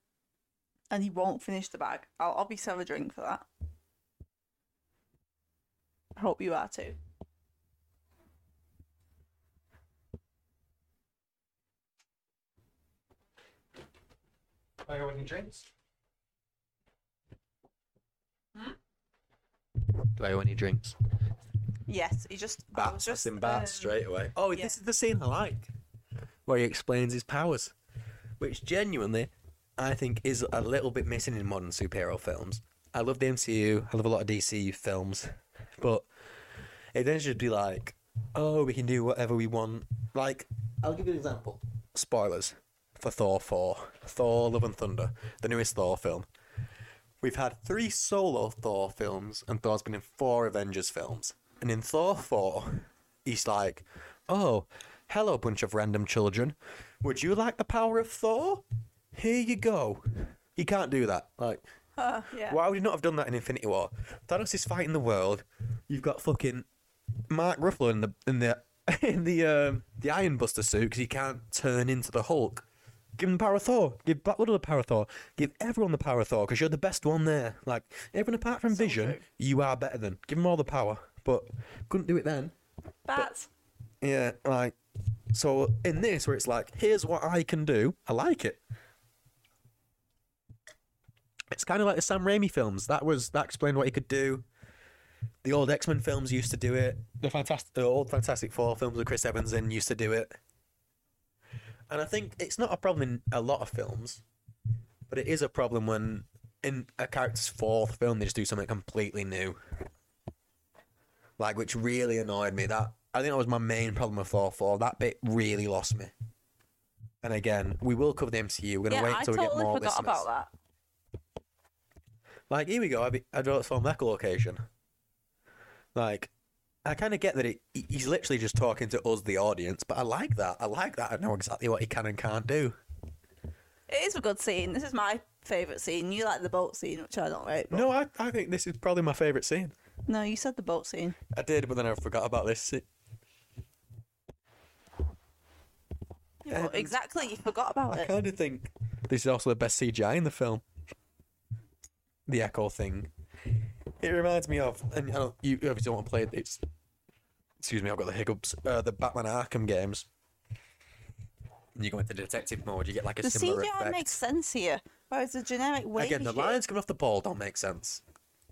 And he won't finish the bag. I'll obviously have a drink for that. I hope you are too. Do I have any drinks? Do I owe any drinks? Yes, he just. I was Bats, just in bats um, straight away. Oh, yeah. this is the scene I like, where he explains his powers, which genuinely I think is a little bit missing in modern superhero films. I love the MCU. I love a lot of DC films, but it then should be like, oh, we can do whatever we want. Like, I'll give you an example. Spoilers for Thor 4, Thor: Love and Thunder, the newest Thor film. We've had three solo Thor films, and Thor's been in four Avengers films. And in Thor 4, he's like, Oh, hello, bunch of random children. Would you like the power of Thor? Here you go. He can't do that. Like, Uh, yeah. why would he not have done that in Infinity War? Thanos is fighting the world. You've got fucking Mark Ruffalo in the in the in the um, the Iron Buster suit because he can't turn into the Hulk. Give him the power of Thor. Give Black Widow the power of Thor. Give everyone the power of Thor because you're the best one there. Like everyone apart from So Vision, true. you are better than. Give them all the power, but couldn't do it then. Bats. Yeah, like so in this where it's like, here's what I can do. I like it. It's kind of like the Sam Raimi films. That was that explained what he could do. The old X Men films used to do it. The fantastic, the old Fantastic Four films with Chris Evans in used to do it. And I think it's not a problem in a lot of films, but it is a problem when in a character's fourth film they just do something completely new. Like, which really annoyed me. That I think that was my main problem with Thor 4. That bit really lost me. And again, we will cover the MCU. We're gonna Yeah, wait I until we get totally more forgot listeners. about that. Like, here we go. I, be, I draw from echolocation. Like, I kind of get that it, he- he's literally just talking to us, the audience, but I like that. I like that. I know exactly what he can and can't do. It is a good scene. This is my favourite scene. You like the boat scene, which I don't like. but- No, I, I think this is probably my favourite scene. No, you said the boat scene. I did, but then I forgot about this. scene. Yeah, well, Um, exactly. You forgot about I it. I kind of think this is also the best CGI in the film. The echo thing. It reminds me of, and I don't, you obviously don't want to play it. It's, excuse me, I've got the hiccups. Uh, the Batman Arkham games. And you go into detective mode, you get like a The similar CGI effect. makes sense here, whereas the generic wavy Again, the lines coming off the ball don't make sense,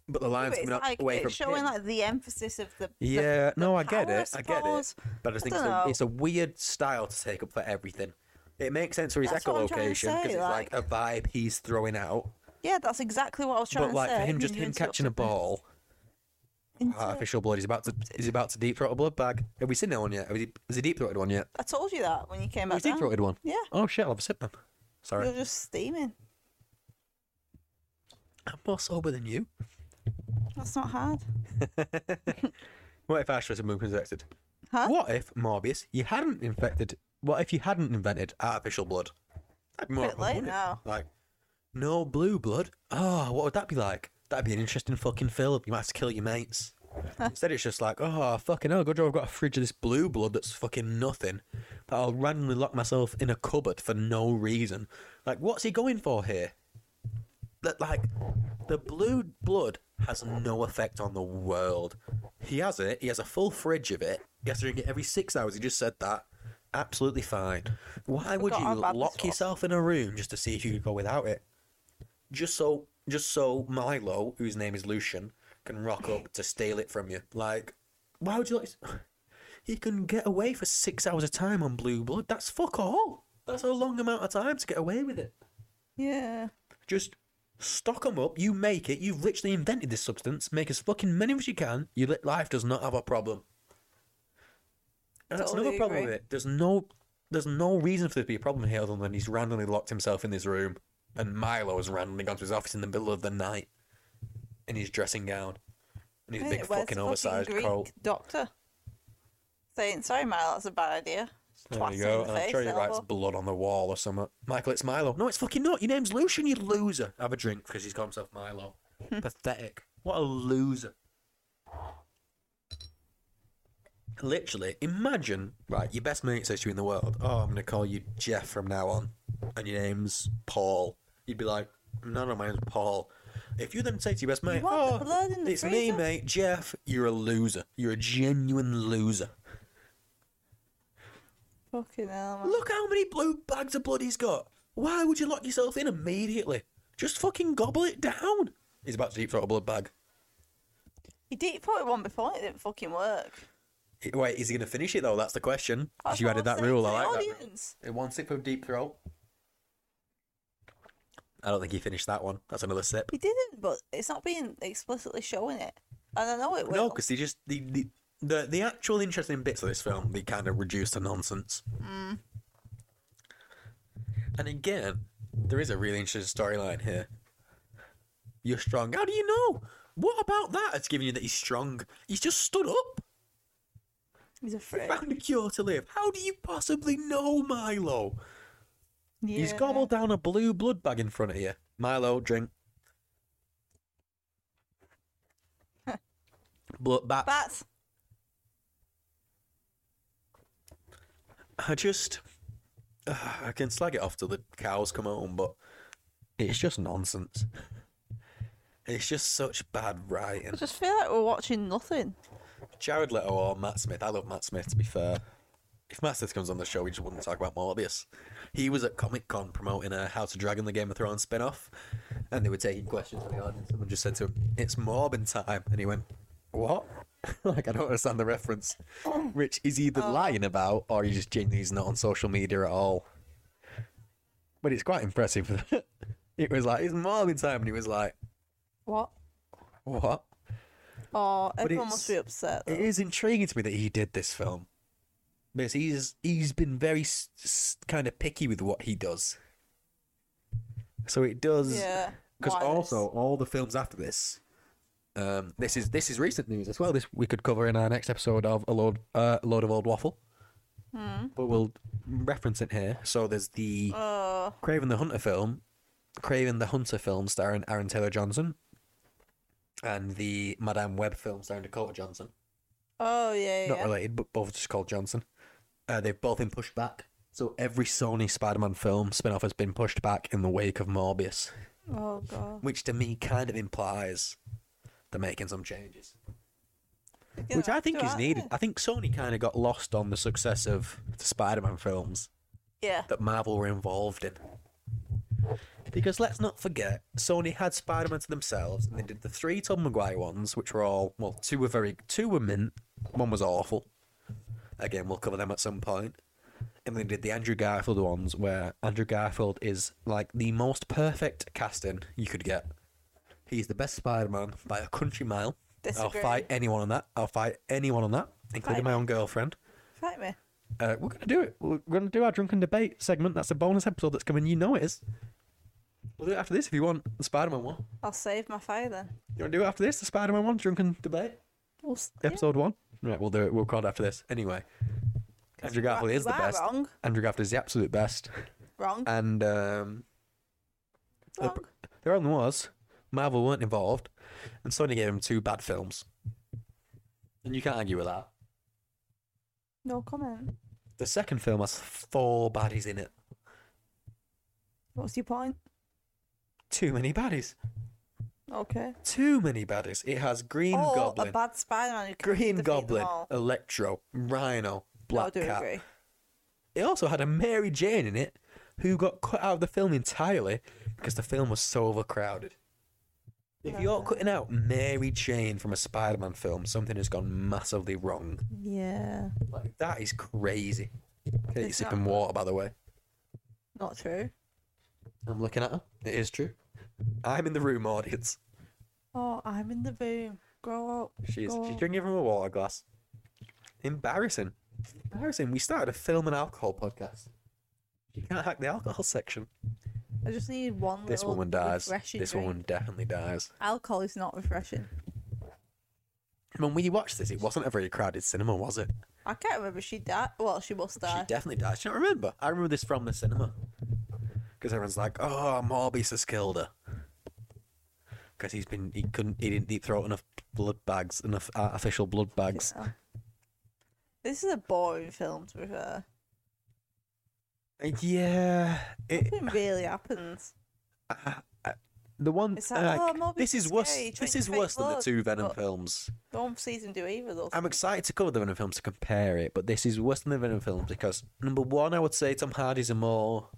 but the Yeah, lines but it's coming like, away it's showing him. like the emphasis of the. the- Yeah, the no, I get power, it. I get it. But I just I think it's a, it's a weird style to take up for everything. It makes sense for his That's what I'm trying to echolocation because it's like, a vibe he's throwing out. Yeah, that's exactly what I was trying But to like say. But like for him, just him catching a ball, artificial blood. He's about to he's about to deep throat a blood bag. Have we seen that one yet? Have we, has he deep throated one yet? I told you that when you came Oh, back he's deep throated one. Yeah, Oh shit! I'll have a sip then. Sorry, you're just steaming. I'm more sober than you. That's not hard. what if Ash was moon infected? Huh? What if Morbius you hadn't infected? What if you hadn't invented artificial blood? That'd be more Bit late now. Like no blue blood. Oh, what would that be like? That'd be an interesting fucking film. You might have to kill your mates. Instead, it's just like, oh, fucking hell, good job I've got a fridge of this blue blood that's fucking nothing. That I'll randomly lock myself in a cupboard for no reason. Like, what's he going for here? That, like, the blue blood has no effect on the world. He has it, he has a full fridge of it. He has to drink it every six hours. He just said that. Absolutely fine. Why would you lock yourself in a room just to see if you could go without it? Just so, just so Milo, whose name is Lucien, can rock up to steal it from you. Like, why would you like? He can get away for six hours of time on blue blood. That's fuck all. That's a long amount of time to get away with it. Yeah. Just stock them up. You make it. You've literally invented this substance. Make as fucking many as you can. Your life does not have a problem. And that's Totally another problem with it. There's no, there's no reason for there to be a problem here other than he's randomly locked himself in this room, and Milo has randomly gone to his office in the middle of the night, in his dressing gown, and his big fucking the oversized Greek coat. doctor saying, "Sorry, Milo, that's a bad idea." There you go. the And I'm sure he writes blood on the wall or something. Michael, it's Milo. No, it's fucking not. Your name's Lucien, you loser. Have a drink because he's got himself Milo. Hmm. Pathetic. What a loser. Literally, imagine, right, your best mate says to you in the world, oh, I'm going to call you Jeff from now on, and your name's Paul. You'd be like, no, no, my name's Paul. If you then say to your best mate, want the oh, blood in the it's me, freezer?" mate, Jeff, you're a loser. You're a genuine loser. Fucking hell, man. Look how many blue bags of blood he's got. Why would you lock yourself in immediately? Just fucking gobble it down. He's about to deep throat a blood bag. He deep throated one before and it didn't fucking work. Wait, is he going to finish it though? That's the question. If That's you what added I'm that saying rule, to I the like that. audience. In one sip of deep throat. I don't think he finished that one. That's another sip. He didn't, but it's not being explicitly showing it. And I know it will. No, because they just the, the the the actual interesting bits of this film they kind of reduced to nonsense. Mm. And again, there is a really interesting storyline here. You're strong. How do you know? What about that? It's giving you that he's strong. He's just stood up. He's afraid. Found a cure to live. How do you possibly know, Milo? He's gobbled down a blue blood bag in front of you. Milo, drink. Blood bats. Bats. I just, uh, I can slag it off till the cows come home, but it's just nonsense. It's just such bad writing. I just feel like we're watching nothing. Jared Leto or Matt Smith. I love Matt Smith. To be fair, if Smith comes on the show, we just wouldn't talk about Morbius. He was at Comic Con promoting uh, a House of Dragon: The Game of Thrones spin-off, and they were taking questions from the audience. Someone just said to him, "It's Morbin time," and he went, "What?" like I don't understand the reference. Rich is either oh. lying about or he just genuinely is not on social media at all. But it's quite impressive. it was like it's Morbin time, and he was like, What? "What?" Oh, everyone must be upset. Though. It is intriguing to me that he did this film Because he's he's been very s- s- kind of picky with what he does. So it does Yeah. because also all the films after this, um, this is this is recent news as well. This we could cover in our next episode of a load uh, a load of old waffle, Hmm. but we'll reference it here. So there's the Oh. Kraven the Hunter film, Kraven the Hunter film starring Aaron Taylor Johnson, and the Madame Web film starring Dakota Johnson. Oh yeah. Not related, but both just called Johnson. Uh, they've both been pushed back. So every Sony Spider-Man film spin-off has been pushed back in the wake of Morbius, Oh god. which to me kind of implies they're making some changes, You're which I think is aren't needed. you? I think Sony kind of got lost on the success of the Spider-Man films Yeah. that Marvel were involved in. Because let's not forget, Sony had Spider-Man to themselves, and they did the three Tom Maguire ones, which were all well, two were very, two were mint, one was awful. Again, we'll cover them at some point. And they did the Andrew Garfield ones, where Andrew Garfield is like the most perfect casting you could get. He's the best Spider-Man by a country mile. I'll fight anyone on that. I'll fight anyone on that, including my own girlfriend. Fight me. Uh, we're gonna do it. We're gonna do our drunken debate segment. That's a bonus episode that's coming. You know it is. We'll do it after this if you want the Spider-Man one. I'll save my fire then. You want to do it after this, the Spider-Man one, drunken debate, We'll yeah. episode one. Right, we'll do it. We'll record after this. Anyway, Andrew Garfield is the best. Wrong. Andrew Garfield is the absolute best, Wrong. and um, the- Wrong. there only was Marvel weren't involved, and Sony gave him two bad films, and you can't argue with that. No comment. The second film has four baddies in it. What's your point? Too many baddies. Okay. Too many baddies. It has Green oh, Goblin, a bad Spider-Man Green Goblin. Electro, Rhino, No, I do Cat. agree. It also had a Mary Jane in it, who got cut out of the film entirely because the film was so overcrowded. If you're cutting out Mary Jane from a Spider-Man film, something has gone massively wrong. Yeah. Like that is crazy. It's sipping water, by the way. Not true. I'm looking at her. It is true. I'm in the room, audience. Oh, I'm in the room. Grow up. She's Go she's on. drinking from a water glass. Embarrassing. Embarrassing. We started a film and alcohol podcast. You can't hack the alcohol section. I just need one. This little woman dies. refreshing This drink. woman definitely dies. Alcohol is not refreshing. When we watched this, it wasn't a very crowded cinema, was it? I can't remember she died. Well, she must She definitely died. Do you not remember? I remember this from the cinema. Because everyone's like, oh, Morbius has killed her. Because he's been, he couldn't, he didn't deep throat enough blood bags, enough artificial blood bags. Yeah. This is a boring film, to be fair. Uh, Yeah, it, Nothing really happens. uh, uh, the one, like, oh, this is worse. This is worse than the two Venom but- films. Don't season do either those. I'm excited to cover the Venom films to compare it, but this is worse than the Venom films because number one, I would say Tom Hardy's a more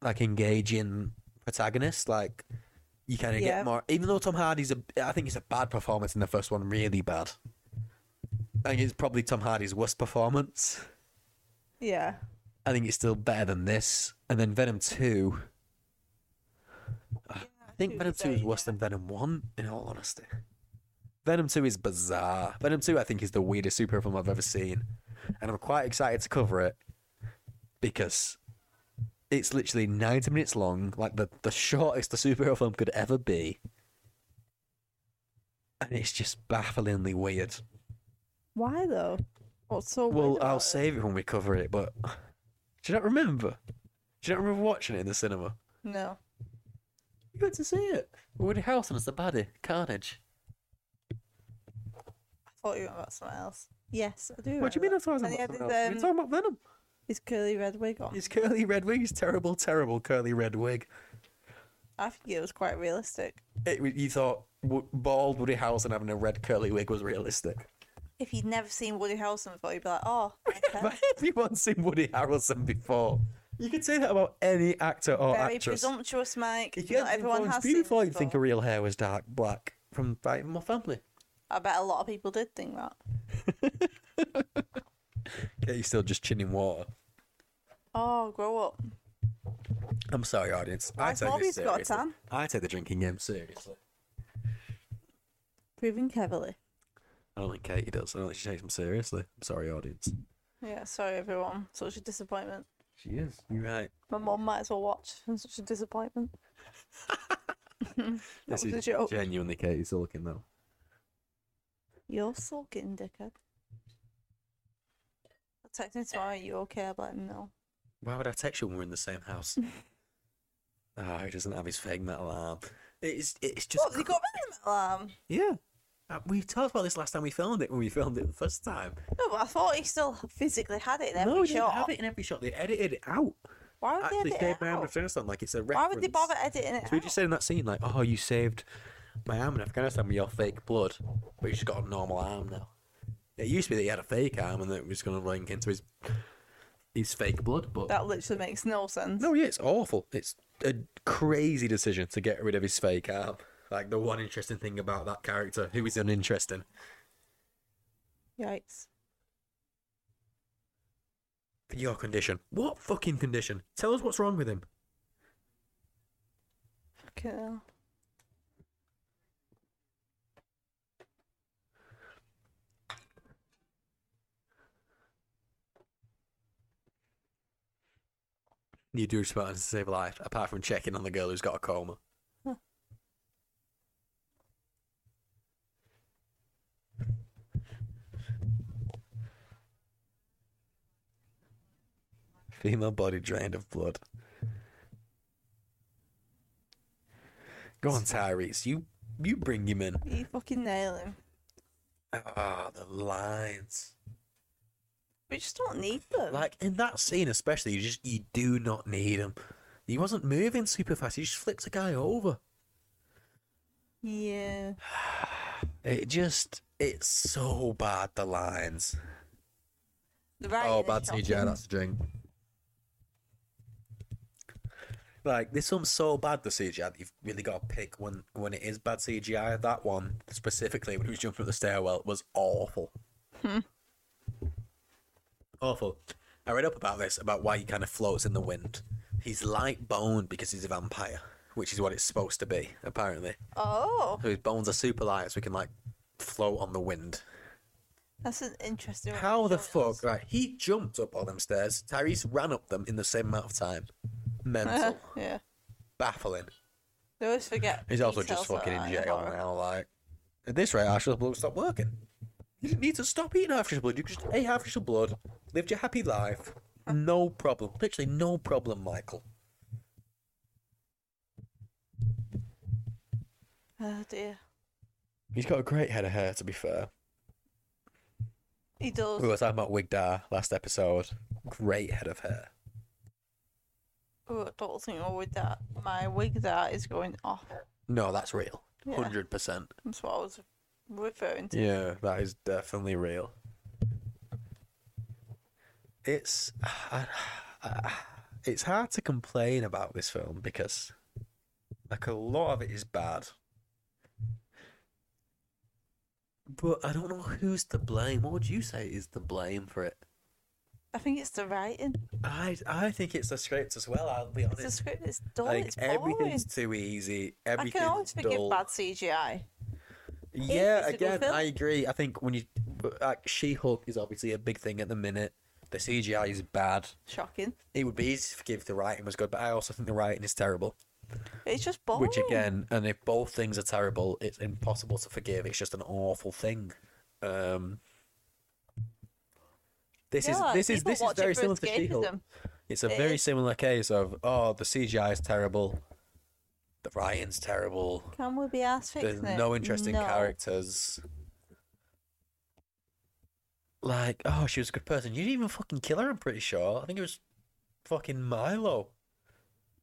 like engaging protagonist. Like you kind of Yeah. get more, even though Tom Hardy's a, I think it's a bad performance in the first one, really bad. I think it's probably Tom Hardy's worst performance. Yeah. I think it's still better than this, and then Venom two. I think Venom is two is worse yeah. than Venom one. In all honesty, Venom two is bizarre. Venom two, I think, is the weirdest superhero film I've ever seen, and I'm quite excited to cover it because it's literally ninety minutes long, like the the shortest a superhero film could ever be, and it's just bafflingly weird. Why though? What's so Well, I'll it? save it when we cover it, but do you not remember? Do you not remember watching it in the cinema? No. You went to see it. Woody Harrelson as the baddie, Carnage. I thought you were about something else. Yes, I do. What do you mean I remember thought I was about had something his, else? We're um, talking about Venom. His curly red wig on. His curly red wig, his terrible, terrible curly red wig. I think it was quite realistic. It, you thought w- bald Woody Harrelson having a red curly wig was realistic. If you'd never seen Woody Harrelson before, you'd be like, oh, okay. everyone seen Woody Harrelson before? You could say that about any actor or Very actress. presumptuous, Mike. If you Not hadn't everyone has seen before, it you'd think a before. real hair was dark black from Fighting My Family. I bet a lot of people did think that. Yeah, you're still just chinning water. Oh, grow up. I'm sorry, audience. I take this Morbius got a seriously. tan? I take the drinking game seriously. Proving heavily. I don't think Katie does. I don't think she takes them seriously. I'm sorry, audience. Yeah, sorry everyone. Such a disappointment. She is. You're right. My mum might as well watch. It's such a disappointment. that This was a is joke. genuinely Katie Sulkin, though. You're sulking, dickhead. I'll text him tomorrow. You okay? Let him know. Why would I text you when we're in the same house? Ah, he doesn't have his fake metal arm. It's it's just What, have you got rid of metal arm? yeah. Uh, we talked about this last time we filmed it when we filmed it the first time. No, but I thought he still physically had it in every no, we didn't shot. have it in every shot. They edited it out. Why would Actually, they saved edit my it arm in out? Afghanistan. Like it's a reference. Why would they bother editing it So we out? just said in that scene, like, oh, you saved my arm in Afghanistan with your fake blood, but you just got a normal arm now. It used to be that he had a fake arm and that it was going to link into his his fake blood, but That literally makes no sense. no, yeah, it's awful. It's a crazy decision to get rid of his fake arm. Like the one interesting thing about that character, who is uninteresting. Yikes. Your condition, what fucking condition? Tell us what's wrong with him. Fucking hell. You do something to save a life, apart from checking on the girl who's got a coma. Huh. Female body drained of blood. Go on, Tyrese. You you bring him in. You fucking nail him. Ah, the lines. We just don't need them. Like in that scene, especially, you just you do not need him. He wasn't moving super fast. He just flipped a guy over. yeah. It just it's so bad. The lines. Writing Oh, bad. CGI. That's a drink. Like this one's so bad the CGI that you've really got to pick when when it is bad CGI. That one specifically when he was jumping up the stairwell was awful. Hmm. Awful. I read up about this about why he kind of floats in the wind. He's light boned because he's a vampire, which is what it's supposed to be apparently. Oh, So his bones are super light, so he can like float on the wind. that's an interesting. How the fuck? Right, he jumped up all them stairs. Tyrese ran up them in the same amount of time. Mental, yeah. baffling. They always forget. He's also just fucking in jail now. Like at this rate, blood will stop working. You didn't need to stop eating artificial blood. You could just ate artificial blood, lived your happy life, no problem. Literally no problem, Michael. Oh dear. He's got a great head of hair, to be fair. He does. We were talking about Wig Dar last episode. Great head of hair. Oh, I don't think oh, with that. My wig that is going off. No, that's real. Yeah. Hundred percent. That's what I was referring to. Yeah, that is definitely real. It's it's hard to complain about this film because like a lot of it is bad. But I don't know who's to blame. What would you say is the blame for it? I think it's the writing. I I think it's the script as well. I'll be It's the honest. script. It's dull. Like it's boring. everything's too easy. I Everything's can always forgive dull. bad CGI. Yeah, it's a good again, film. I agree. I think when you like She Hulk is obviously a big thing at the minute. The CGI is bad. Shocking. It would be easy to forgive if the writing was good, but I also think the writing is terrible. It's just boring. Which again, and if both things are terrible, it's impossible to forgive. It's just an awful thing. Um, this Yeah, is this is this is very similar to She Hulk. It's a It very is. similar case of oh the CGI is terrible, the writing's terrible. Can we be There's fixing it? no interesting No. characters. Like, oh, she was a good person. You didn't even fucking kill her, I'm pretty sure. I think it was fucking Milo.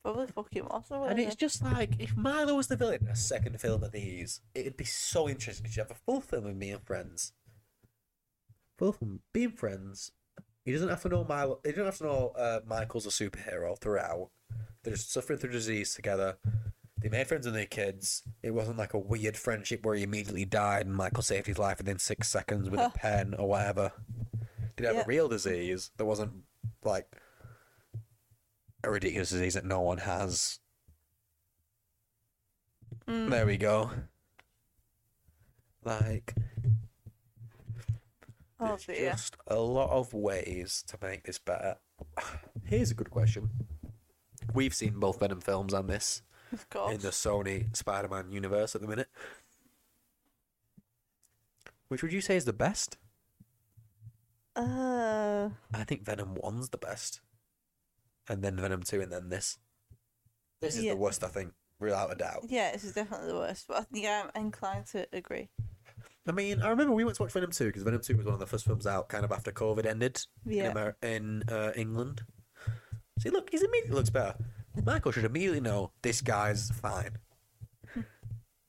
Probably fucking was. And it's just like, if Milo was the villain in a second film of these, it'd be so interesting because you have a full film of me and friends. Full film, being friends. He doesn't have to know Milo. He doesn't have to know uh, Michael's a superhero throughout. They're just suffering through disease together. They made friends with their kids. It wasn't like a weird friendship where he immediately died and Michael saved his life within six seconds with a pen or whatever. Did he have Yeah. a real disease that wasn't like a ridiculous disease that no one has. Mm. There we go. Like, Oh There's dear. just a lot of ways to make this better. Here's a good question. We've seen both Venom films and this Of course. in the Sony Spider-Man universe at the minute. Which would you say is the best? Uh, I think Venom 1's the best. And then Venom 2 and then this. This is Yeah. the worst, I think, without a doubt. yeah, this is definitely the worst. But I think I'm inclined to agree. I mean, I remember we went to watch Venom 2 because Venom 2 was one of the first films out kind of after COVID ended Yeah. in, Amer- in uh, England. See, look, he's immediately looks better. Michael should immediately know this guy's fine.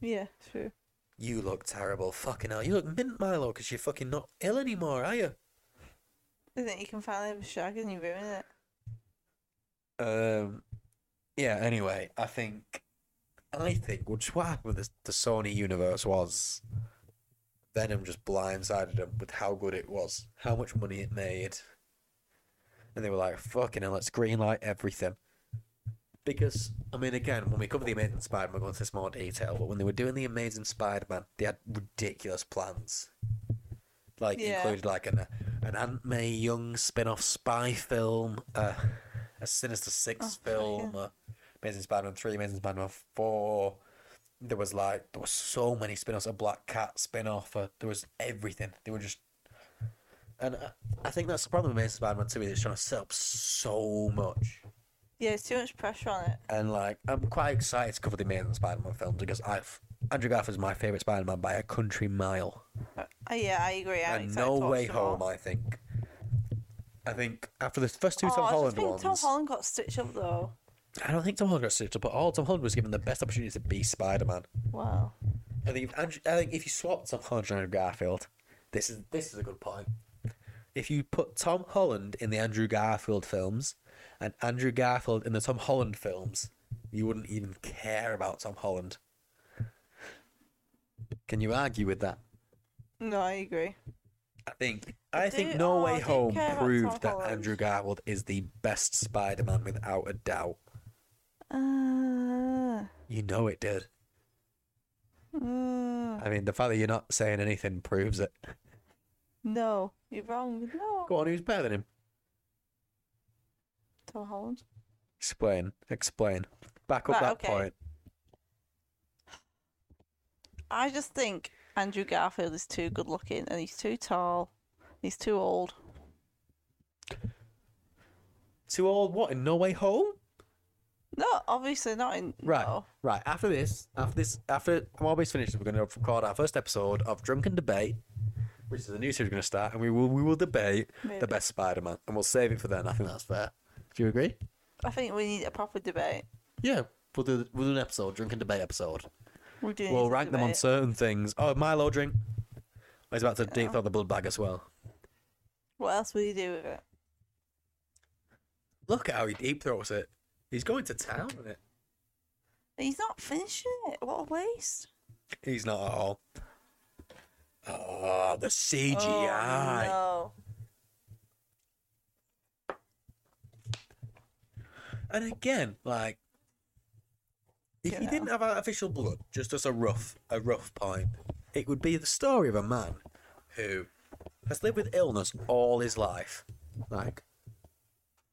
Yeah, true. You look terrible. Fucking hell. You look mint, Milo, because you're fucking not ill anymore, are you? I think you can finally have a shag and you ruin it. Um, yeah. Anyway, I think, I think which what happened with the, the Sony universe was Venom just blindsided them with how good it was, how much money it made, and they were like, "Fucking hell, let's greenlight everything." Because I mean, again, when we cover the Amazing Spider-Man, we'll go into this more detail. But when they were doing the Amazing Spider-Man, they had ridiculous plans. Like Yeah. included like an an Aunt May Young spin-off spy film, uh, a Sinister Six Oh, film, uh, Amazing Spider-Man three, Amazing Spider-Man four. There was like there was so many spin-offs. A Black Cat spin-off. Uh, there was everything. They were just, and I, I think that's the problem with Amazing Spider-Man two. Is it's trying to set up so much. Yeah, it's too much pressure on it. And like, I'm quite excited to cover the Amazing Spider-Man films because I've Andrew Garfield's my favorite Spider-Man by a country mile. Uh, yeah, I agree. I'm and No Way Home. I think. I think after the first two oh, Tom I Holland think ones, Tom Holland got stitched up though. I don't think Tom Holland got stitched up, but all Tom Holland was given the best opportunity to be Spider-Man. Wow. I think if Andrew, I think if you swap Tom Holland and Andrew Garfield, this is this is a good point. If you put Tom Holland in the Andrew Garfield films and Andrew Garfield in the Tom Holland films, you wouldn't even care about Tom Holland. Can you argue with that? No, I agree. I think I do- think No oh, Way do Home proved that Holland. Andrew Garfield is the best Spider-Man without a doubt. Uh, You know it did. uh, I mean, the fact that you're not saying anything proves it. no, you're wrong. No. Go on, who's better than him? Tom Holland. Explain. Explain. Back up Right, that okay. point. I just think Andrew Garfield is too good looking and he's too tall. He's too old. Too old what? In No Way Home? No, obviously not in. Right. no. Right. After this, after this, after I'm always finished, we're going to record our first episode of Drunken Debate, which is a new series we're going to start, and we will we will debate Maybe. the best Spider-Man, and we'll save it for then. I think that's fair. Do you agree? I think we need a proper debate. Yeah. We'll do we'll do an episode, Drunken Debate episode. We do. We'll rank them on certain things. Oh, Milo drink. Oh, he's about to deep oh. throw the blood bag as well. What else will you do with it? Look at how he deep throws it. He's going to town with it. He's not finishing it. What a waste. He's not at all. Oh, the CGI. Oh, And again, like, if you know. didn't have artificial blood, just as a rough, a rough point, it would be the story of a man who has lived with illness all his life. Like,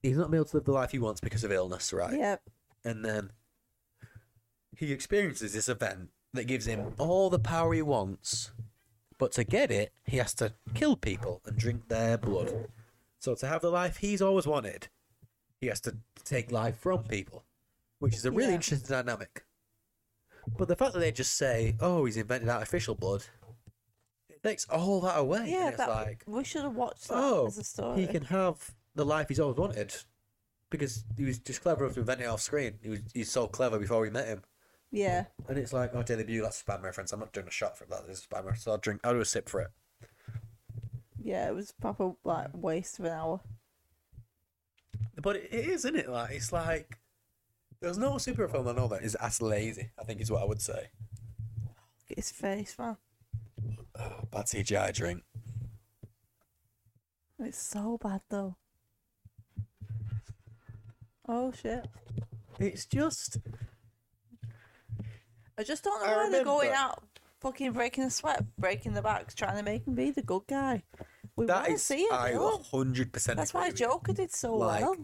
he's not been able to live the life he wants because of illness, right? Yep. And then he experiences this event that gives him all the power he wants, but to get it, he has to kill people and drink their blood. So to have the life he's always wanted, he has to take life from people, which is a really Yeah. interesting dynamic. But the fact that they just say, "Oh, he's invented artificial blood," it takes all that away. Yeah, it's that, like, we should have watched that oh, as a story. he can have the life he's always wanted because he was just clever enough to invent it off screen. He was he's so clever before we met him, Yeah. and it's like, oh, Daily Bugle, that's a spam reference. I'm not doing a shot for that. This is a spam reference. So I'll drink. I'll do a sip for it. Yeah, it was proper like waste of an hour. But it, is, isn't it? Like it's like there's no super film I know that is as lazy. I think is what I would say. Look at his face, man. Oh, bad CGI drink. It's so bad though. Oh shit. It's just I just don't know I why they're going out fucking breaking the sweat, breaking the backs, trying to make him be the good guy. We That wanna see a I hundred percent. That's why Joker did so Like, well.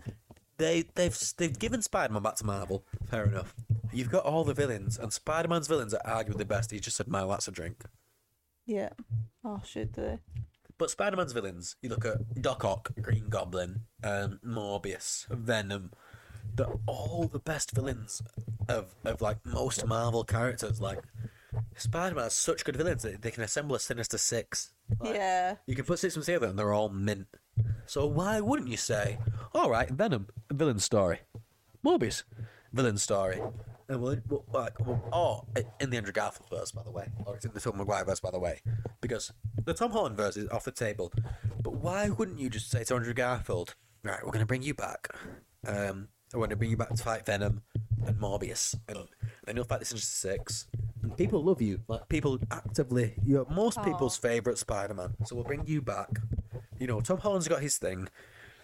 They they've they've given Spider-Man back to Marvel. Fair enough. You've got all the villains, and Spider-Man's villains are arguably the best. He just said, "My that's a drink." Yeah. Oh shit, they? But Spider-Man's villains, you look at Doc Ock, Green Goblin, um, Morbius, Venom. They're all the best villains of, of like most Marvel characters. Like Spider-Man has such good villains that they can assemble a Sinister Six. Like, yeah. You can put six of them together and they're all mint. So why wouldn't you say, all right, Venom, villain story, Morbius, villain story, and we'll, we'll, like, we'll, oh, in the Andrew Garfield verse, by the way, or it's in the Tom Maguire verse, by the way, because the Tom Holland verse is off the table. But why wouldn't you just say to Andrew Garfield, right, we're going to bring you back, um, we're going to bring you back to fight Venom and Morbius, and then you'll fight the Sinister Six. And people love you, like people actively. You're most people's favorite Spider-Man, so we'll bring you back. You know, Tom Holland's got his thing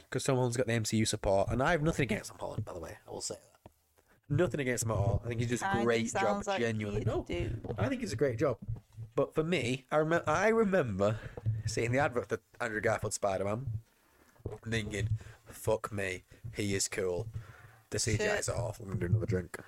because Tom Holland's got the MCU support, and I have nothing against Tom Holland, by the way. I will say that. Nothing against him at all. I think he does a great job, like genuinely. No, do. I think he's a great job. But for me, I remember I remember seeing the advert for Andrew Garfield Spider Man, thinking, "Fuck me, he is cool." The CGI's Shit. awful. I'm gonna do another drink.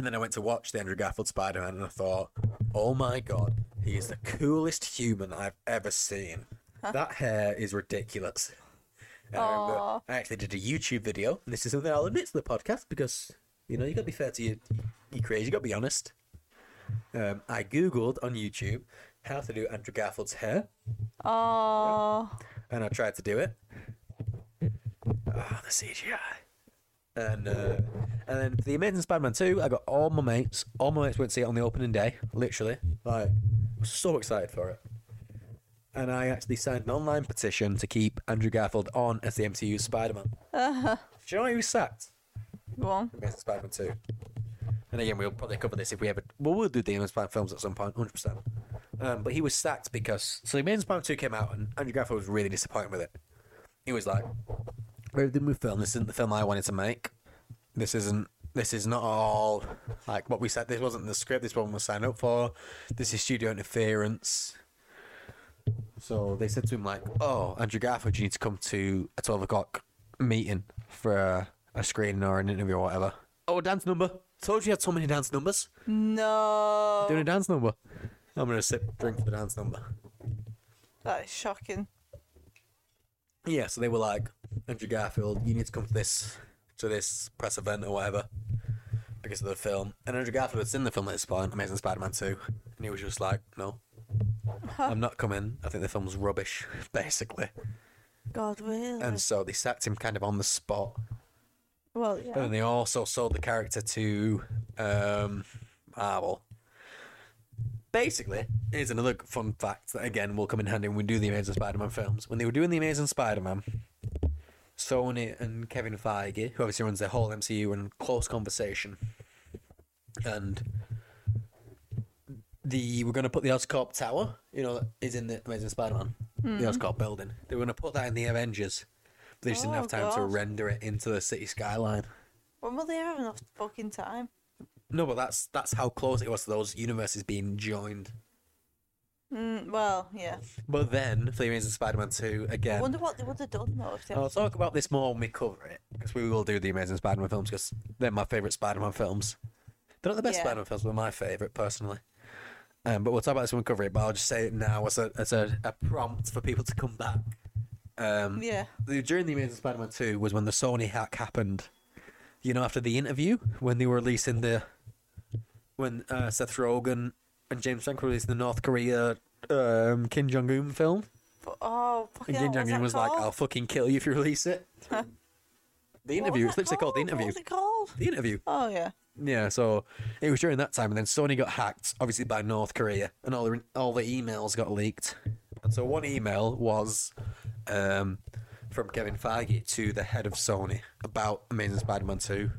And then I went to watch the Andrew Garfield Spider Man, and I thought, "Oh my god, he is the coolest human I've ever seen." That hair is ridiculous. And I, remember I actually did a YouTube video, and this is something I'll admit to the podcast because you know you got to be fair to your, your creators. You got to be honest. Um, I googled on YouTube how to do Andrew Garfield's hair, Oh. and I tried to do it. Ah, the CGI. And uh, and then for the Amazing Spider-Man 2, I got all my mates. All my mates went to see it on the opening day, literally. Like, I was so excited for it. And I actually signed an online petition to keep Andrew Garfield on as the MCU Spider-Man. Uh, Do you know who was sacked? go on. Amazing Spider-Man 2. And again, we'll probably cover this if we ever. Well, we'll do the Amazing Spider-Man films at some point, 100%. Um, but he was sacked because. So the Amazing Spider-Man 2 came out, and Andrew Garfield was really disappointed with it. He was like, Where did we film? This isn't the film I wanted to make. This isn't. This is not all like what we said. This wasn't the script. This one was signed up for. This is studio interference. So they said to him like, "Oh, Andrew Garfield, you need to come to a twelve o'clock meeting for a, a screening or an interview or whatever." Oh, a dance number. Told you you had so many dance numbers. No. Doing a dance number. I'm gonna sip drink for the dance number. That is shocking. Yeah, so they were like, Andrew Garfield, you need to come to this to this press event or whatever because of the film. And Andrew Garfield was in the film at this point, Amazing Spider-Man 2, and he was just like, no, I'm not coming. I think the film's rubbish, basically. God, really? And so they sacked him kind of on the spot. well, yeah. And they also sold the character to um, Marvel. Basically, here's another fun fact that again will come in handy when we do the Amazing Spider-Man films. When they were doing the Amazing Spider-Man, Sony and Kevin Feige, who obviously runs the whole MCU, were in close conversation, and the we're going to put the Oscorp Tower, you know, that is in the Amazing Spider-Man, the hmm. Oscorp building. They were going to put that in the Avengers. But they just didn't Oh, have time to render it into the city skyline. When will they have enough fucking time? No, but that's that's how close it was to those universes being joined. Mm, well, yeah. But then for the Amazing Spider-Man two again... I wonder what they would have done though if they. I'll talk about this more when we cover it because we will do the Amazing Spider-Man films because they're my favorite Spider-Man films. They're not the best Yeah. Spider-Man films, but my favorite personally. Um, but we'll talk about this when we cover it. But I'll just say it now as a as a, a prompt for people to come back. Um, Yeah. the, during the Amazing Spider-Man 2 was when the Sony hack happened. You know, after the interview, when they were releasing the. When uh, Seth Rogen and James Franco released the North Korea um, Kim Jong Un film. But, oh, fucking And Kim Jong Un was like, I'll fucking kill you if you release it. the interview, it's literally called The Interview. What was it called? The interview. Oh, yeah. Yeah, so it was during that time, and then Sony got hacked, obviously by North Korea, and all the all the emails got leaked. And so one email was um, from Kevin Feige to the head of Sony about Amazing Spider-Man Two,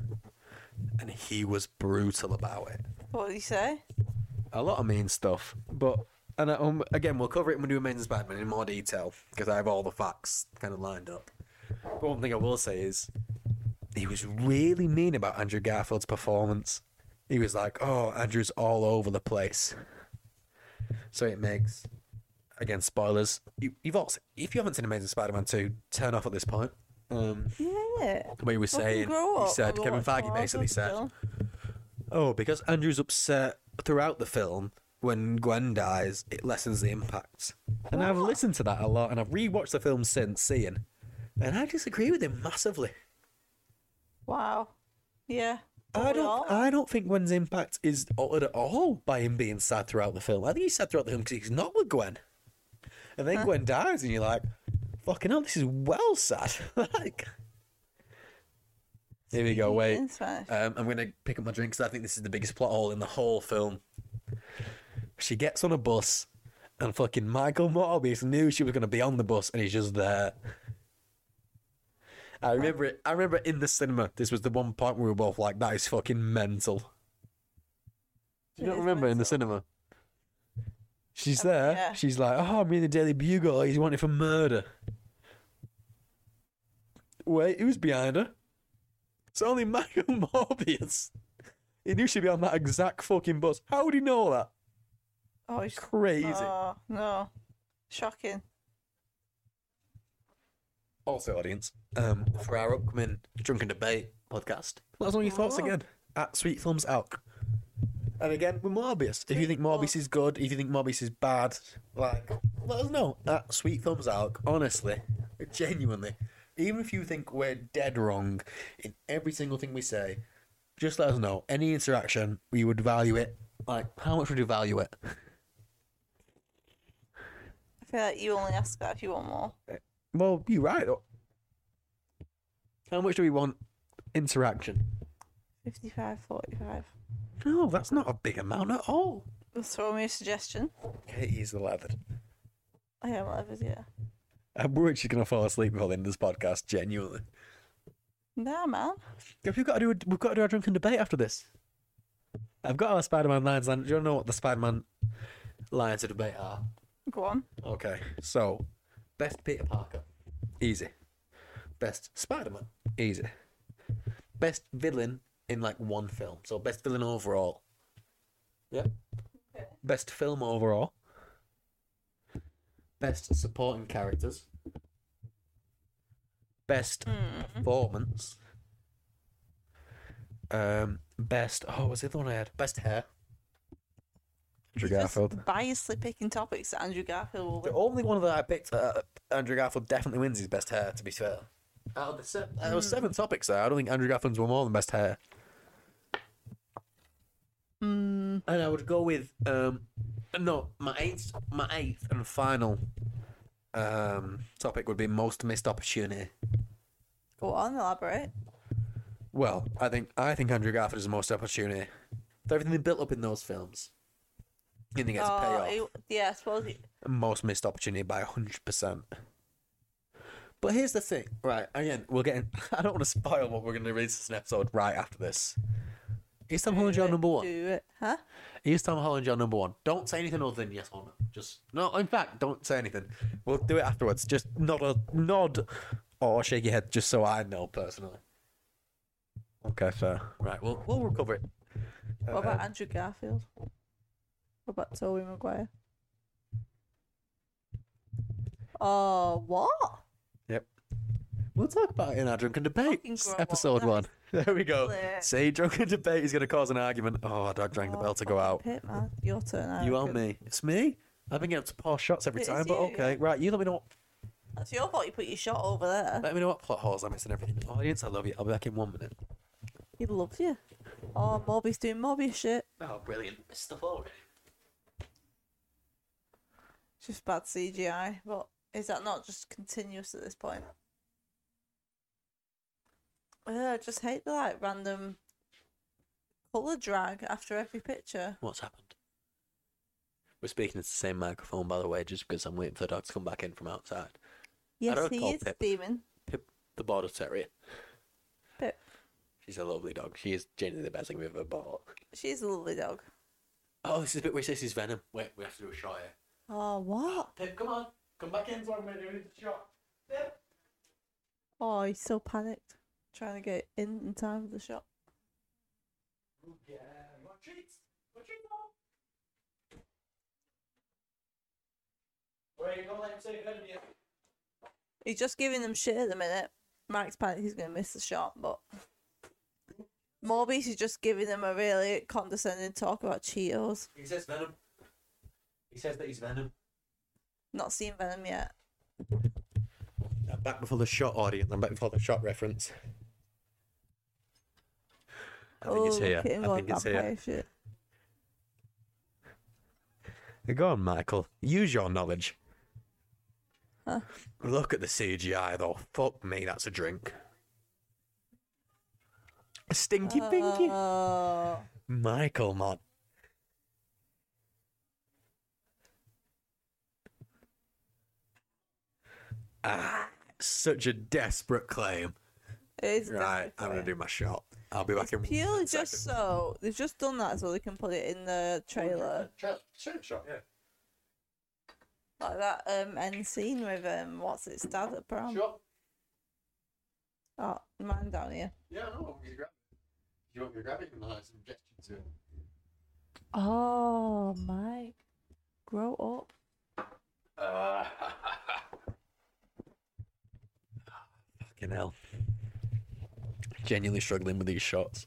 and he was brutal about it. What did he say? A lot of mean stuff, but and um, again we'll cover it when we do Amazing Spider-Man in more detail because I have all the facts kind of lined up. But one thing I will say is he was really mean about Andrew Garfield's performance. He was like, "Oh, Andrew's all over the place." So it makes again, spoilers. You, you've also, if you haven't seen Amazing Spider-Man two, turn off at this point. Um, Yeah. where he was saying, he said, Kevin Feige basically said. Oh, because Andrew's upset throughout the film when Gwen dies, it lessens the impact. And I've listened to that a lot, and I've rewatched the film since seeing, and I disagree with him massively. Wow. Yeah. I Don't we don't. all? I don't think Gwen's impact is altered at all by him being sad throughout the film. I think he's sad throughout the film because he's not with Gwen, and then Gwen dies, and you're like, "Fucking hell, this is well sad." like, here we go. Wait, um, I'm gonna pick up my drink because I think this is the biggest plot hole in the whole film. She gets on a bus, and fucking Michael Morbius knew she was gonna be on the bus, and he's just there. I remember it. I remember in the cinema. This was the one point where we were both like, "That is fucking mental." Do you It not is remember in the cinema? She's Oh, there. yeah. She's like, "Oh, I'm reading the Daily Bugle. He's wanted for murder." Wait, who's behind her? It's only Michael Morbius. He knew she'd be on that exact fucking bus. How would he know that? oh, he's... Crazy. oh, no. Shocking. Also, audience, um, for our upcoming Drunken Debate podcast, let us know your thoughts Oh. again at Sweet Thumbs Alk. And again, with Morbius. If you think Morbius is good, if you think Morbius is bad, like, let us know at Sweet Thumbs Alk. Honestly, genuinely. Even if you think we're dead wrong in every single thing we say, just let us know. Any interaction, we would value it. Like, how much would you value it? I feel like you only ask that if you want more. Eh, well, you're right. How much do we want interaction? 55, 45. No, that's not a big amount at all. Throw me a suggestion. Katie's 11. I am levers, yeah. I'm worried she's going to fall asleep before the end of this podcast, genuinely. Nah, man. We've got to do, a, we've got to do our drunken debate after this. I've got our Spider-Man lines. Do you know what the Spider-Man lines of debate are? Go on. Okay, so best Peter Parker, easy. Best Spider-Man, easy. Best villain in like one film, so best villain overall. Yep. Okay. Best film overall. Best supporting characters. Best Mm. performance. Um, best. Oh, was it the one I had? Best hair. Andrew You're Garfield. biasly picking topics that Andrew Garfield will The only one that I picked, uh, Andrew Garfield definitely wins his best hair. To be fair, out of the se- there was seven topics there. I don't think Andrew Garfield's won more than best hair. Mm. And I would go with um, no, my eighth, my eighth and final um topic would be most missed opportunity. Go on, elaborate. Well, I think I think Andrew Garfield is the most opportunity. Everything they built up in those films, he gets a Oh, payoff. he- yeah, I suppose. He, most missed opportunity by hundred percent. But here's the thing, right? Again, we're getting. I don't want to spoil what we're going to release this episode right after this. Is Tom Holland your number one? Do it, huh? Is Tom Holland your number one? Don't say anything other than yes or no. Just no. In fact, don't say anything. We'll do it afterwards. Just nod a nod or shake your head, just so I know personally. Okay, fair. Right, we'll we'll recover it. What about Uh, Andrew Garfield? What about Tobey Maguire? Oh, what? We'll talk about it in our drunken debate Fucking grow up, episode one. There we go. lit. Say drunken debate is going to cause an argument. Oh, I drank the Oh, bell to go out. Pit, man. Your turn. I You reckon. and me. It's me. I've been getting up to pour shots every It is time, but you, okay. Right, you let me know. What, That's your fault. You put your shot over there. let me know what plot holes I'm missing. Everything. Audience, I love you. I'll be back in one minute. He loves you. Oh, Moby's doing Moby shit. Oh, brilliant! Missed stuff already. It's just bad CGI. But is that not just continuous at this point? Ugh, I just hate the like random colour drag after every picture. What's happened? We're speaking into the same microphone, by the way, just because I'm waiting for the dog to come back in from outside. Yes, he is Pip. demon. Pip, the border terrier. Pip. She's a lovely dog. She is genuinely the best thing we've ever bought. She's a lovely dog. Oh, this is a bit where he says he's venom. Wait, we have to do a shot here. Oh, what? Pip, come on. Come back in so I'm going to do the shot. Pip. Oh, he's so panicked. Trying to get in in time for the shot. Ooh, yeah. You want treats? Want treats, Mom? He's just giving them shit at the minute. Mike's panicked he's going to miss the shot, but Morbius is just giving them a really condescending talk about Cheetos. He says Venom. He says that he's Venom. Not seen Venom yet. I'm back before the shot audience. I'm back before the shot reference. I think it's Oh, here. look at him I think it's here. shit. Go on, Michael. Use your knowledge. Huh? Look at the CGI, though. Fuck me, that's a drink. A stinky pinky. Oh, Michael, man. Ah, such a desperate claim. it is Right, I'm gonna do my shot. I'll be back in Purely a second. just so they've just done that so they can put it in the trailer, shot, yeah. like that um end scene with um what's its dad at prom. Shot. Oh, mine down here. Yeah, no, you grab it. You want me to grab it? You can have some gesture to it. Oh, Mike, grow up. Uh, fucking hell. Genuinely struggling with these shots.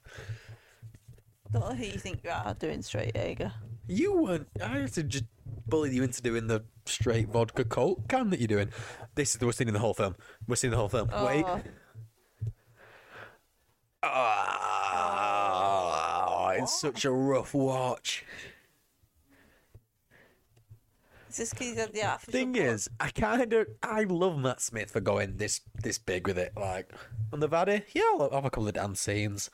Don't know who you think you are doing straight Jaeger. You weren't. I had to just bully you into doing the straight vodka coke can that you're doing. This is the we're seeing in the whole film. We're seeing the whole film. Wait. Oh, Ah, it's such a rough watch. This because he's had the artificial Thing is, I kind of I love Matt Smith for going this this big with it. Like on the Vaddy, yeah, I'll have a couple of dance scenes.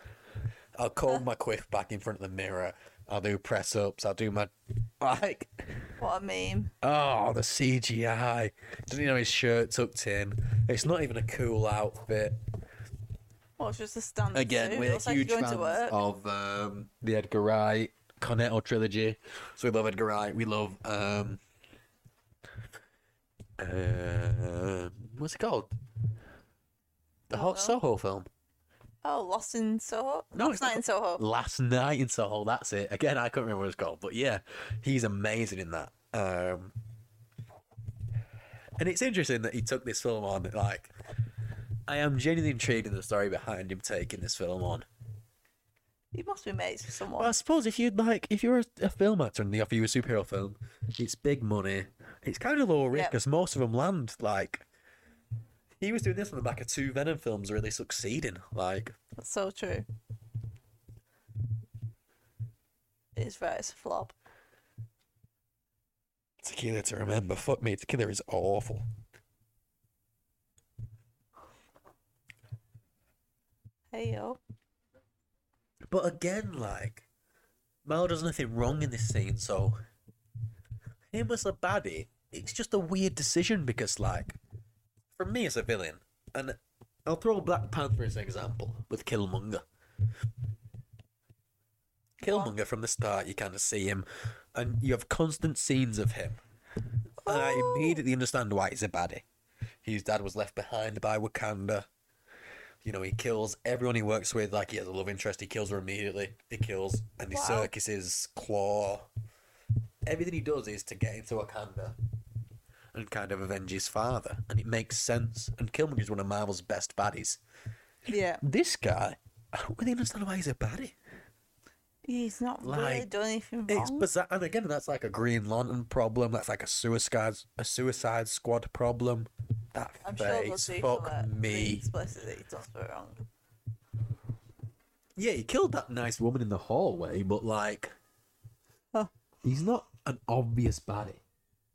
I'll comb my quiff back in front of the mirror. I'll do press ups. I'll do my like. What a meme. Oh, the CGI. Doesn't he know his shirt tucked in? It's not even a cool outfit. Well, it's just a standard Again, suit. we're Looks like huge you're fans of um, the Edgar Wright Cornetto trilogy. So we love Edgar Wright. We love um, uh, what's it called? The Hot. Soho film. Oh, Lost in Soho? No, Last it's Night not- in Soho. Last Night in Soho. That's it. Again, I couldn't remember what it's called, but yeah, he's amazing in that. Um, and it's interesting that he took this film on. Like, I am genuinely intrigued in the story behind him taking this film on. He must be mates with someone. Well, I suppose if you'd like, if you're a, a film actor and they offer you a superhero film, it's big money. It's kind of low risk Yep. because most of them land. Like, he was doing this on the back of two Venom films, really succeeding. Like, That's so true. It is right, it's a flop. Tequila to remember. Fuck me, Tequila is awful. Hey yo. But again, like, Mal does nothing wrong in this scene, so him as a baddie, it's just a weird decision because, like, for me as a villain, and I'll throw Black Panther as an example with Killmonger. Killmonger from the start, you kind of see him, and you have constant scenes of him. And I oh. immediately understand why he's a baddie. His dad was left behind by Wakanda. You know, he kills everyone he works with. Like he has a love interest, he kills her immediately. He kills and Andy Wow. Serkis's claw. Everything he does is to get into Wakanda and kind of avenge his father, and it makes sense. And Killmonger is one of Marvel's best baddies. Yeah. This guy, I don't really understand why he's a baddie. He's not really Like, done anything It's wrong. bizarre, and again, that's like a Green Lantern problem. That's like a suicide, a Suicide Squad problem. That I'm sure face, do fuck something me. that he's done wrong. Yeah, he killed that nice woman in the hallway, but like, Huh. he's not an obvious baddie.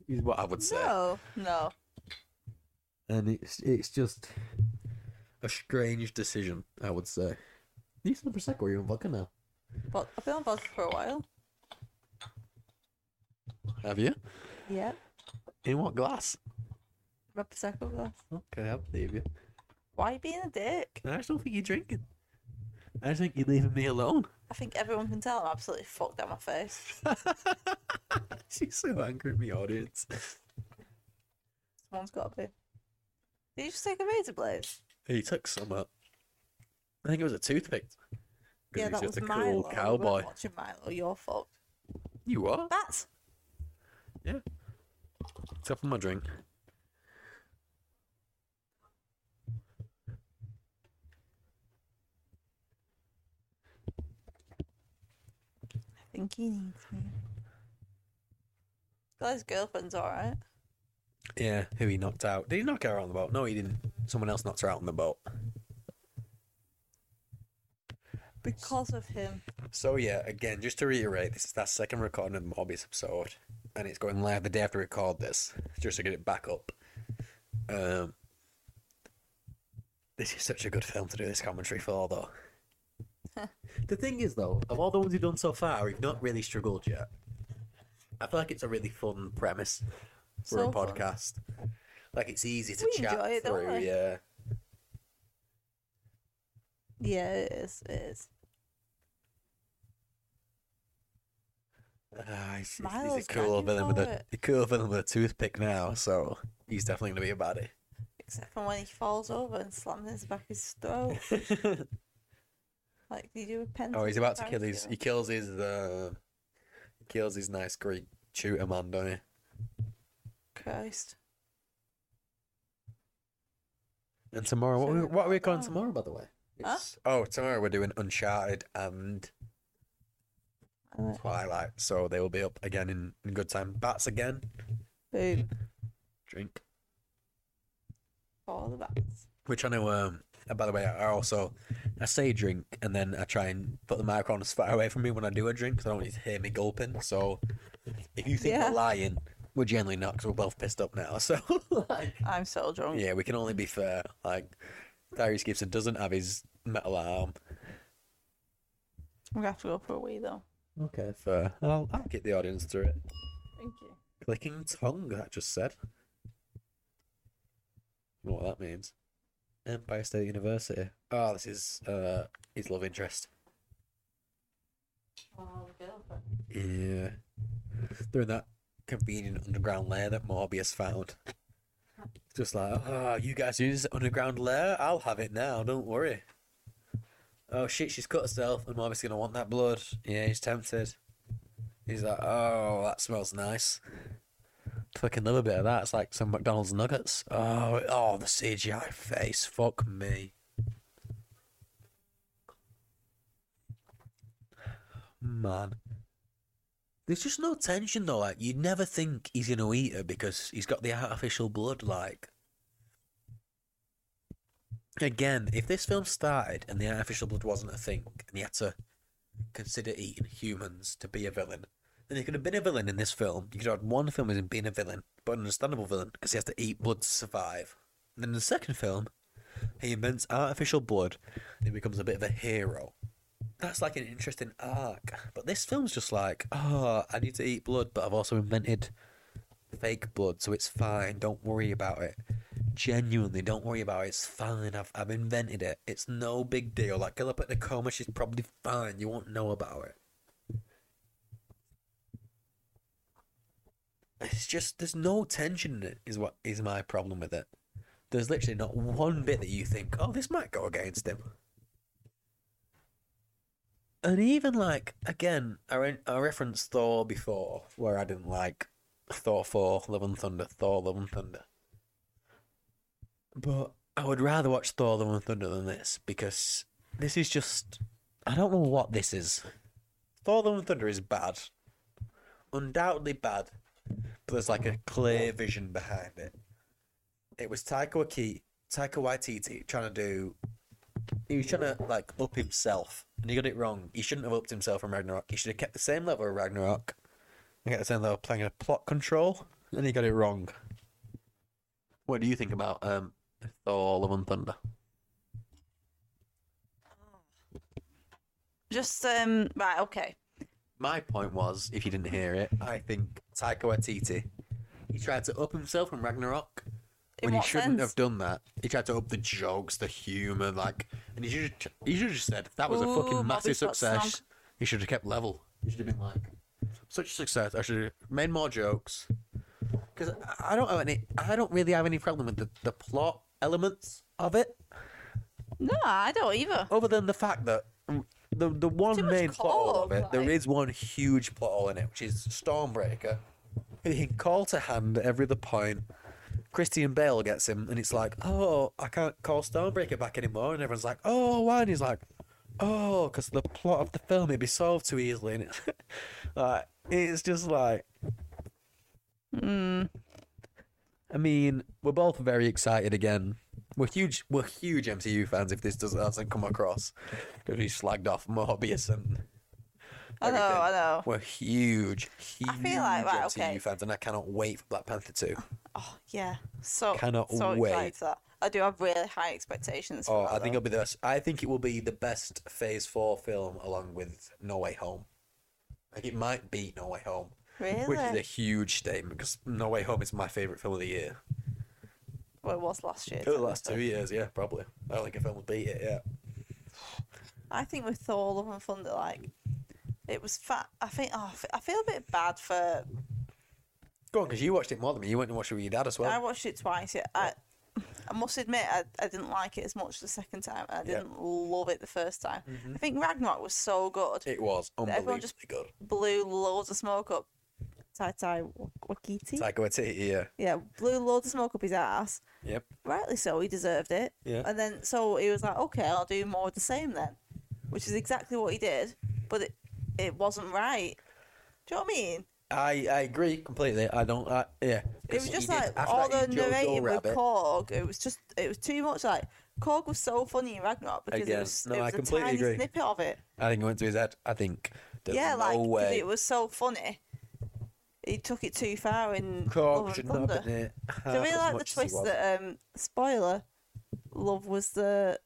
Is what I would say, No, no. and it's it's just a strange decision. I would say. You some prosecco? Or you on vodka now? But I've been on vodka for a while. Have you? Yeah. In what glass? Red Prosecco glass. Okay, I believe you. Why are you being a dick? I just don't think you're drinking. I just think you're leaving me alone. I think everyone can tell I'm absolutely fucked out my face. She's so angry at me, audience. Someone's got to be. Did you just take a razor blade? He took some up. I think it was a toothpick. Yeah, he's that just was a Milo. cool cowboy. Watching Milo, you're fucked. You are? Bats. Yeah. Except for my drink. Think he needs me. Glad his girlfriend's alright. Yeah, who he knocked out. Did he knock her out on the boat? No, he didn't. Someone else knocked her out on the boat. Because of him. So yeah, again, just to reiterate, this is that second recording of the Morbius episode, and it's going live the day after we record this, just to get it back up. Um, this is such a good film to do this commentary for, though. The thing is, though, of all the ones we've done so far, we've not really struggled yet. I feel like it's a really fun premise for So a fun. podcast. Like it's easy to We chat it, through. Yeah. Yeah, it is. It is. Ah, he's, he's a cool villain with a, a cool villain with a toothpick now, so he's definitely gonna be a baddie. Except for when he falls over and slams his back his throat. like, did you do a pen? oh, he's about to kill his. He kills his. Uh, he kills his nice Greek shooter man, don't he? Christ. And tomorrow, what, are we- what are we wrote going tomorrow, by the way? It's- Oh, tomorrow we're doing Uncharted and Twilight, so they will be up again in, in good time. Bats again. Boom. Drink. All the bats. Which I know. Um. and by the way, I also I say drink and then I try and put the microphone as far away from me when I do a drink, so I don't want you to hear me gulping. So if you think Yeah. we're lying, we're generally not, because we're both pissed up now. So like, I'm so drunk. yeah, we can only be fair. Like Tyrese Gibson doesn't have his metal arm. Gonna have to go for a wee though. Okay, fair. I'll, I'll get the audience through it. Thank you. Clicking tongue, that just said. You know what that means. Empire State University. Oh, this is uh his love interest. Oh. Yeah. They're in that convenient underground lair that Morbius found. Just like, oh, you guys use underground lair? I'll have it now, don't worry. Oh shit, she's cut herself, and Morbius gonna want that blood. Yeah, he's tempted. He's like, oh, that smells nice. Fucking love a bit of that. It's like some McDonald's nuggets. Oh, oh, the CGI face. Fuck me. Man. There's just no tension though. Like you'd never think he's gonna eat her because he's got the artificial blood. Like again, if this film started and the artificial blood wasn't a thing, and he had to consider eating humans to be a villain, then he could have been a villain in this film. You could have had one film as him being a villain, but an understandable villain because he has to eat blood to survive. And then in the second film, he invents artificial blood and he becomes a bit of a hero that's like an interesting arc. But this film's just like, oh, I need to eat blood, but I've also invented fake blood, so it's fine. Don't worry about it. Genuinely, don't worry about it. It's fine. I've I've invented it. It's no big deal. Like, kill her put in a coma. She's probably fine. You won't know about it. It's just there's no tension in it. Is what is my problem with it. There's literally not one bit that you think, oh, this might go against him. And even like again, I, re- I referenced Thor before, where I didn't like Thor four, Love and Thunder, Thor, Love and Thunder. But I would rather watch Thor, Love and Thunder than this because this is just I don't know what this is. Thor, Love and Thunder is bad, undoubtedly bad, but there's like a clear vision behind it. It was Taika Waititi, Taika Waititi trying to do he was trying to like up himself, and he got it wrong. He shouldn't have upped himself from Ragnarok. He should have kept the same level of Ragnarok, and get the same level of playing a plot control, and he got it wrong. What do you think about um Thor: Love and Thunder? Just um right, okay. My point was, if you didn't hear it, I think Taika Waititi, he tried to up himself from Ragnarok In when he what shouldn't sense? have done that. He tried to up the jokes, the humor, like, and he should have, he should have just said that was a Ooh, fucking massive got success. snog. He should have kept level. He should have been like, such a success. I should have made more jokes. Because I don't have any, I don't really have any problem with the, the plot elements of it, No, I don't either. other than the fact that mm, the the one main plot hole of it, there like- is one huge plot hole in it, which is Stormbreaker, in call to hand at every other point. Christian Bale gets him, and it's like, oh, I can't call Stormbreaker back anymore. And everyone's like, oh, why? And he's like, oh, because the plot of the film it'd be solved too easily. And it's like, it's just like, Mm. I mean, we're both very excited again. We're huge, we're huge MCU fans. If this doesn't come across, because we slagged off Morbius and I know. I know. We're huge, huge I feel like, right, MCU okay. fans, and I cannot wait for Black Panther 2. Oh yeah, so I Cannot so wait. excited for that. I do have really high expectations. Oh, For I think though. it'll be the best. I think it will be the best Phase Four film, along with No Way Home. Like it might beat No Way Home, really. which is a huge statement because No Way Home is my favorite film of the year. Well, it was last year. For the last two years, yeah, probably. I don't think a film will beat it. Yeah. I think with Thor: Love and Thunder, like it was fat. I think. Oh, I feel a bit bad for. Go on, because you watched it more than me. You went and watched it with your dad as well. I watched it twice. Yeah, I. I must admit, I, I didn't like it as much the second time. I didn't love it the first time. Mhm. I think Ragnarok was so good. It was Everyone unbelievably just- good. Blew loads of smoke up. Tai Tai Wakiti. Taika Waititi, yeah. Yeah, blew loads of smoke up his ass. Yep. Rightly so, he deserved it. Yeah. And then so he was like, okay, I'll do more of the same then, which is exactly what he did, but it it wasn't right. Do you know what I mean? I, I agree completely. I don't. I, yeah. It was just did- like all the narrating with Rabbit. Korg. It was just it was too much. Like Korg was so funny in Ragnarok because it was no, it I was a completely tiny agree. snippet of it. I think it went to his head. I think. There's yeah, no like it was so funny. He took it too far in Korg Love and not Thunder. been it. Do you half really like the much as he twist that um spoiler love was the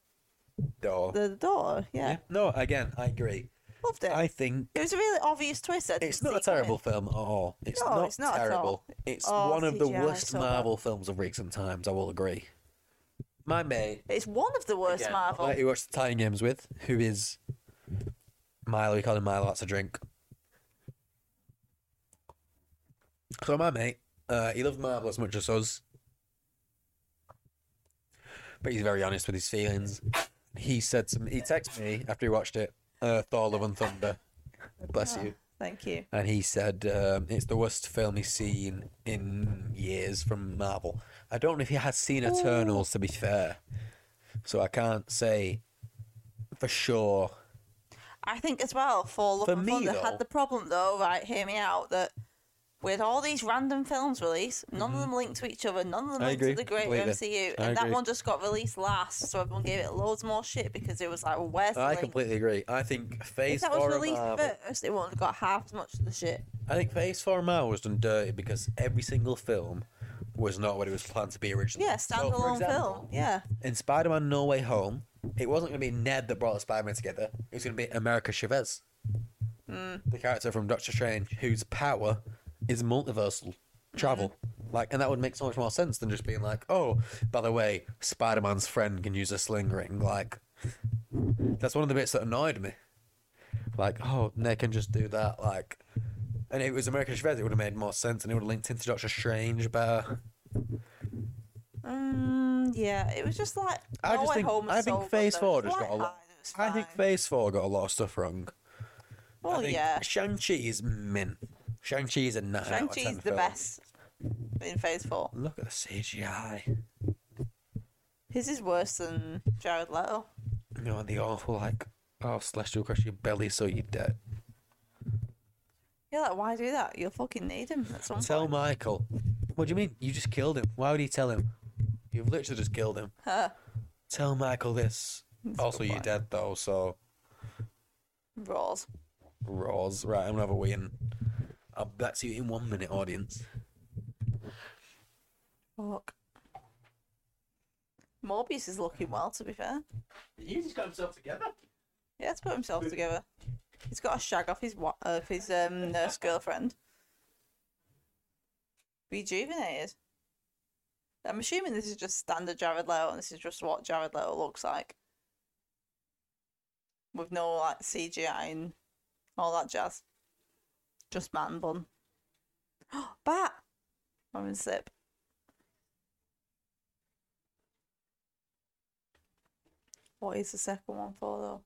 Door. the daughter? Yeah, Yeah. No, again, I agree. loved it. I think It was a really obvious twist. I it's didn't a terrible film at all. It's No, not, it's not terrible. It's Oh, one of the CGI worst. Marvel films of recent times. I will agree. My mate, It's one of the worst again, Marvel. who watched the Titan Games with, who is Milo. We call him Milo. That's a drink. So my mate, uh, he loves Marvel as much as us, but he's very honest with his feelings. He said to me, he texted me after he watched it, uh, Thor: Love and Thunder. Bless Oh, you. Thank you. And he said um, it's the worst film he's seen in years from Marvel. I don't know if he has seen Eternals, to be fair. So I can't say for sure. I think as well, for Love For and me, Thunder though- had the problem though, right? Hear me out. That with all these random films released, none of them linked to each other. None of them Mm-hmm. I linked agree, to the greater completely. MCU, I and that one just got released last, so everyone gave it loads more shit because it was like, well, where's the I link? completely agree. I think If Phase that was released Marvel. first, it wouldn't have got half as much of the shit. I think Phase Four Marvel was done dirty because every single film was not what it was planned to be originally. Yeah, So, standalone example, film. Yeah, In Spider-Man: No Way Home, it wasn't going to be Ned that brought the Spider-Man together. It was going to be America Chavez, Mm. the character from Doctor Strange, whose power is multiversal travel. Mm-hmm. Like, and that would make so much more sense than just being like, oh, by the way, Spider-Man's friend can use a sling ring. Like, that's one of the bits that annoyed me. Like, oh, Ned can just do that. Like, and if it was American Chavez, it would have made more sense, and it would have linked into Doctor Strange better. mm, yeah. It was just like I No just think- I think Phase. Four It was just got a lot- light-hearted, it was I think. Phase Four got a lot of stuff wrong. I Well, think yeah. Shang-Chi is min. Shang-Chi is a 9 out of 10 Shang-Chi's the film. best in Phase Four. Look at the CGI. His is worse than Jared Leto. You know, the awful, like, oh, Celestial crush your belly so you're dead. Yeah, like why do that? You'll fucking need him at some Tell point. Michael. What do you mean? You just killed him. Why would he tell him? You've literally just killed him. Huh. Tell Michael this. That's also, you're dead, though, so... Raws. Raws. Right, I'm gonna have a wee and... I'll back to you in one minute, audience. Fuck. Morbius is looking well, to be fair. He just got himself together. He has put himself together. He's got a shag off his wa- of his um, nurse girlfriend. Rejuvenated. I'm assuming this is just standard Jared Leto, and this is just what Jared Leto looks like, with no like CGI and all that jazz. Just Matt and Bun. Bat! I'm in sip. What is the second one for though?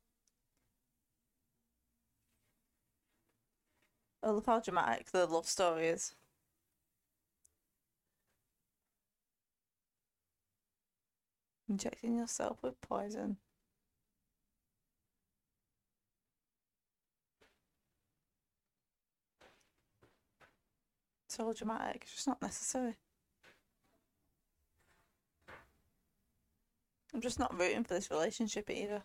Oh, look how dramatic the love story is. Injecting yourself with poison. So dramatic. It's just not necessary. I'm just not rooting for this relationship either.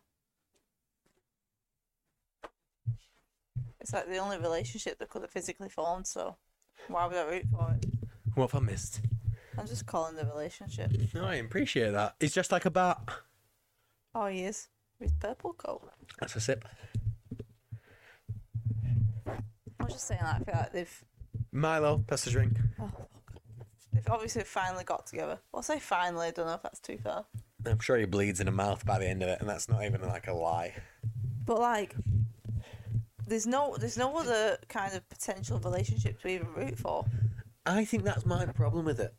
It's like the only relationship that could have physically formed, so why would I root for it? What have I missed? I'm just calling the relationship. No, I appreciate that. It's just like a bat. Oh, he is. With purple coat. That's a sip. I was just saying, like, I feel like they've, Milo, the drink. oh, they've obviously finally got together. Well, I say finally, I don't know if that's too far. I'm sure he bleeds in the mouth by the end of it, and that's not even like a lie. But like, there's no, there's no other kind of potential relationship to even root for. I think that's my problem with it.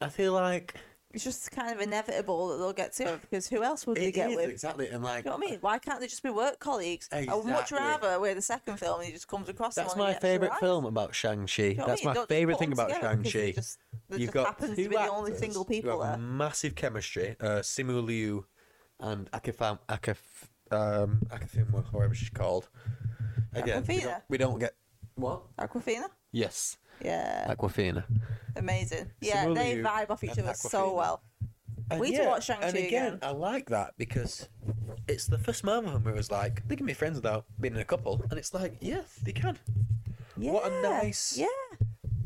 I feel like It's just kind of inevitable that they'll get together because who else would they it get is, with? exactly, and like You know what I mean? Why can't they just be work colleagues? I would much Exactly. rather we're the second film and he just comes across that's someone my favorite film about Shang Chi. You know what I That's mean? my Don't just favorite put thing them about together Shang Chi. Just, there You've just got happens two to be the only single who people have there. massive chemistry. Uh, Simu Liu and Akifam Akif um Akifimwa, whatever she's called. Again, we Awkwafina? don't, we don't get what? Aquafina? Yes, Yeah, Aquafina. amazing. Yeah, Simu they Liu vibe off each and other so Awkwafina. well. And We need to watch Shang-Chi And again, again. I like that because it's the first Marvel film where it was like they can be friends without being in a couple, and it's like, yeah, they can. Yeah. What a nice- Yeah.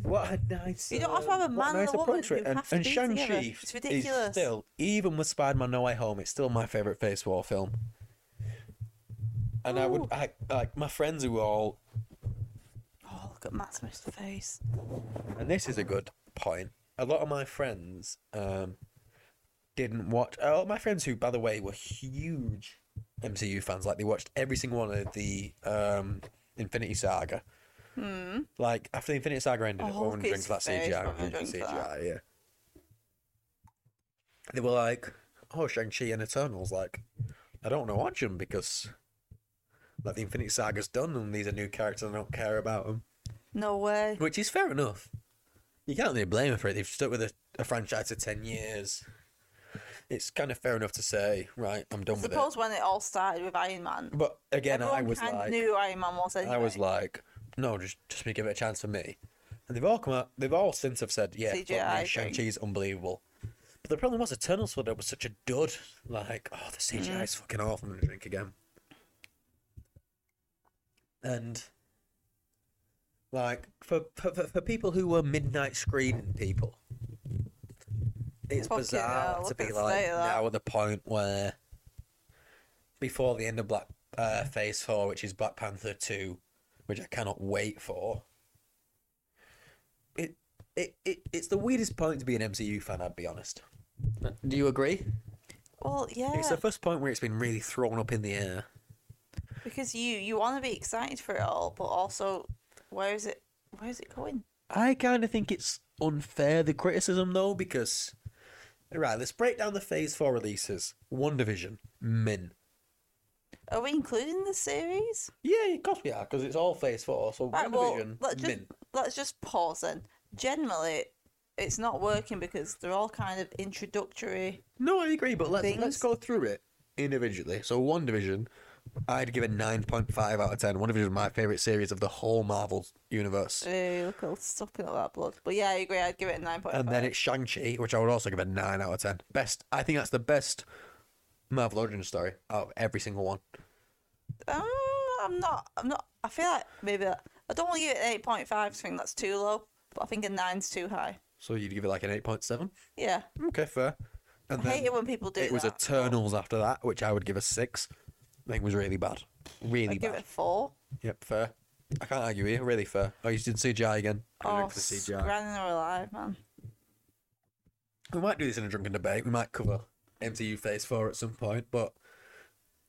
What a nice. You don't have to have a what man nice and a woman approach to it. who And, have to and be Shang together. Chi It's ridiculous. is still, even with Spider-Man: No Way Home, it's still my favorite Phase Four film. And I would, I, like my friends who are all, Look at Matt Smith's face. and this is a good point. A lot of my friends um, didn't watch. A lot of my friends who, by the way, were huge MCU fans. Like they watched every single one of the um, Infinity Saga. Hmm. Like after the Infinity Saga ended, Oh, everyone drank that CGI. probably drank drink for that. CGI, yeah. They were like, "Oh, Shang Chi and Eternals." Like, I don't want to watch them because, like, the Infinity Saga's done, and these are new characters. and I don't care about them, No way. which is fair enough. You can't really blame them for it. They've stuck with a, a franchise for ten years. It's kind of fair enough to say, right, I'm done I with it. suppose when it all started with Iron Man. But again, everyone I was kind of like, knew Iron Man was anyway. I was like, no, just just me give it a chance for me. And they've all come out. They've all since have said, yeah, CGI, Shang Chi is unbelievable. But the problem was Eternals thought it was such a dud. Like, oh, the CGI mm. is fucking awful. I'm gonna drink again. And like for for, for, for people who were midnight screening people, it's Fucking bizarre hell, to be like state now at the point where before the end of Black uh, Phase Four, which is Black Panther Two, which I cannot wait for. It, it, it it's the weirdest point to be an MCU fan. I'd be honest. Do you agree? well, yeah, It's the first point where it's been really thrown up in the air. because you you want to be excited for it all, but also, where is it? Where is it going? I kind of think it's unfair the criticism though because right, let's break down the Phase Four releases. WandaVision, Min. Are we including the series? Yeah, of course we are because it's all Phase Four. So Right, One well, Division, let's just Min. let's just pause then. Generally, it's not working because they're all kind of introductory. No, I agree, but let's let's go through it individually. So WandaVision, I'd give it 9.5 out of 10. One of it is my favourite series of the whole Marvel universe. Hey, look, I'm stopping all that blood. But yeah, I agree. I'd give it a 9.5. And then it's Shang-Chi, which I would also give a 9 out of 10. Best. I think that's the best Marvel origin story out of every single one. Um, I'm not. I'm not. I feel like maybe. I don't want to give it 8.5. I think that's too low. But I think a 9's too high. So you'd give it like an 8.7? Yeah. Okay, fair. And I hate it when people do It was. Eternals after that, which I would give a 6 think was really bad, really I'd bad. Give it four. Yep, fair. I can't argue here. Really fair. Oh, you didn't see CGI again. Oh, for CGI. running or alive, man. We might do this in a drunken debate. We might cover MCU Phase Four at some point, but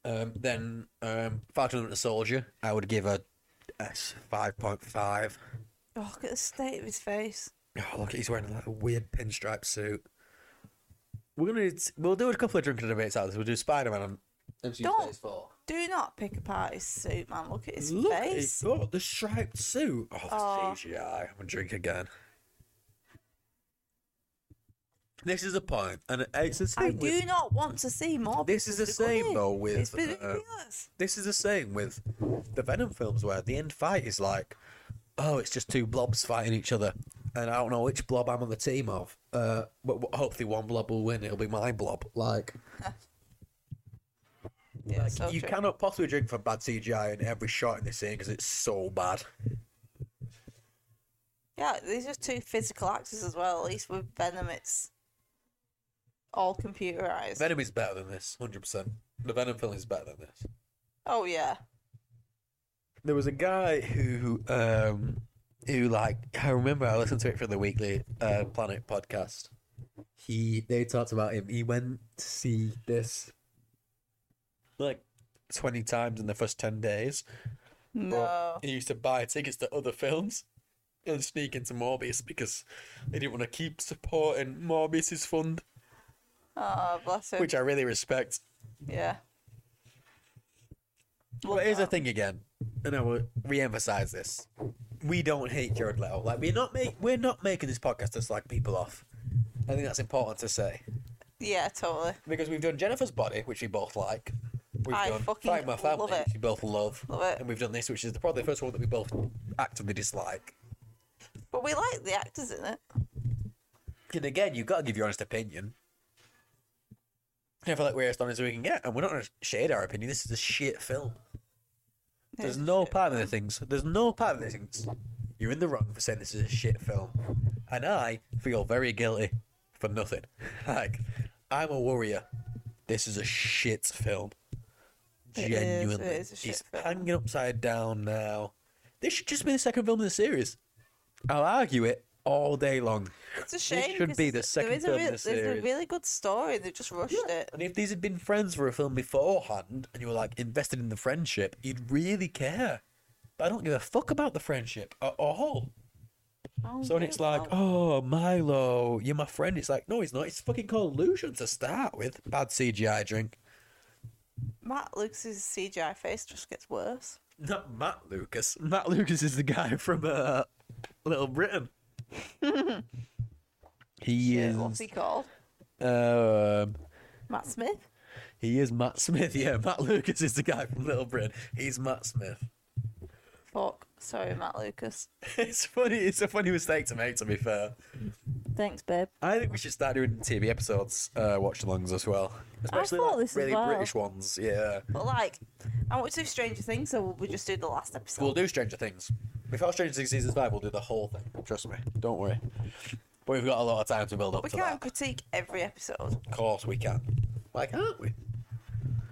um, then um, Falcon and the Soldier, I would give a S five point five. Oh, look at the state of his face. Oh, look, he's wearing like a weird pinstripe suit. We're gonna we'll do a couple of drunken debates out of this. We'll do Spider Man don't. Phase Four. Do not pick apart his suit, man. Look at his Look at face. Oh, the striped suit. Oh, the Oh. CGI. I'm gonna drink again. This is a point, and it's the same. I same. do with, not want to see more. This is the same, though, with, It's uh, ridiculous. this is the same with the Venom films, where the end fight is like, oh, it's just two blobs fighting each other, and I don't know which blob I'm on the team of. Uh, but but hopefully one blob will win. It'll be my blob. Like, Yeah, like so you true. cannot possibly drink for bad CGI in every shot in this scene because it's so bad. Yeah, these are two physical actors as well. At least with Venom, it's all computerized. Venom is better than this, hundred percent. The Venom film is better than this. oh yeah. There was a guy who, um, who like I remember I listened to it for the Weekly uh, Planet podcast. He they talked about him. He went to see this like twenty times in the first ten days. No. He used to buy tickets to other films and sneak into Morbius because they didn't want to keep supporting Morbius's fund, Oh, bless him. which I really respect. Yeah. Love But here's the thing again, and I will re-emphasize this: we don't hate Jared Leto. Like we're not make we're not making this podcast to slag people off. I think that's important to say Yeah, totally. because we've done Jennifer's Body, which we both like. We've I done fucking Fight My Family, love it. which we both love, Love it. and we've done this, which is the, probably the first one that we both actively dislike. But we like the actors in it. And again, you've got to give your honest opinion. I feel like we're as honest as we can get, and we're not going to shade our opinion. This is a shit film. There's no shit. part of the things. There's no part of the things. You're in the wrong for saying this is a shit film, and I feel very guilty for nothing. Like, I'm a warrior. This is a shit film. It is- Genuinely, it is a it's film. hanging upside down now. This should just be the second film in the series. I'll argue it all day long. It's a shame. It should be the there second is a film in real- the There's a really good story. They just rushed it. And if these had been friends for a film beforehand and you were like invested in the friendship, you'd really care. But I don't give a fuck about the friendship at all. Oh, So when it's like, oh, Milo, you're my friend, it's like, no, he's not. It's fucking called Lucien to start with. Bad CGI drink. Matt Lucas's CGI face just gets worse. Not Matt Lucas. Matt Lucas is the guy from uh, Little Britain. he Shit, is. what's he called? Um, Matt Smith. he is Matt Smith. Yeah, Matt Lucas is the guy from Little Britain. He's Matt Smith. Fuck. Sorry, Matt Lucas. It's funny. It's a funny mistake to make. To be fair, Thanks, babe. I think we should start doing TV episodes, uh, watch-alongs as well, especially thought like, this as really well. British ones. Yeah, But like, I want to do Stranger Things, so we'll just do the last episode. we'll do Stranger Things. Before Stranger Things season five, we'll do the whole thing. Trust me. Don't worry. But we've got a lot of time to build up we to can't that. critique every episode. Of course, we can. Why can't we?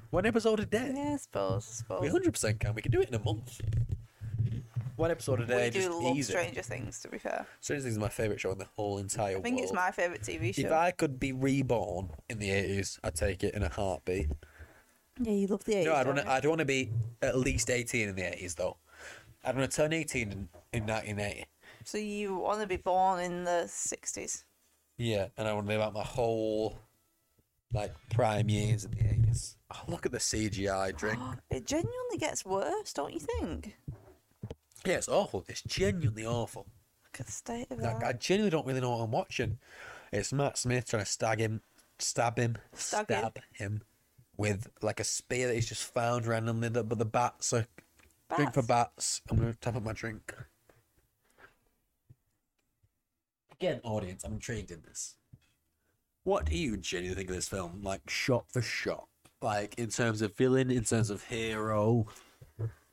One episode a day. Yeah, I suppose. I We hundred percent can. We can do it in a month. One episode a day, we do just love easy. Stranger Things, to be fair. Stranger Things is my favorite show in the whole entire world. I think world. it's my favourite TV show. If I could be reborn in the eighties, I'd take it in a heartbeat. Yeah, you love the 80s. No, I'd don't want to. you? I'd want to be at least eighteen in the eighties, though. I'd want to turn eighteen in, in nineteen eighty. So you want to be born in the 60s? Yeah, and I want to live out my whole like prime years in the eighties. Oh, look at the CGI drink. It genuinely gets worse, don't you think? Yeah, it's awful. It's genuinely awful. Look at the state of Like. I genuinely don't really know what I'm watching. It's Matt Smith trying to stab him, stab him, him. stab him with like a spear that he's just found randomly. But the bats are drink for Bats. bats. I'm gonna tap up my drink. Again, audience, I'm intrigued in this. What do you genuinely think of this film? Like shot for shot, like in terms of villain, in terms of hero.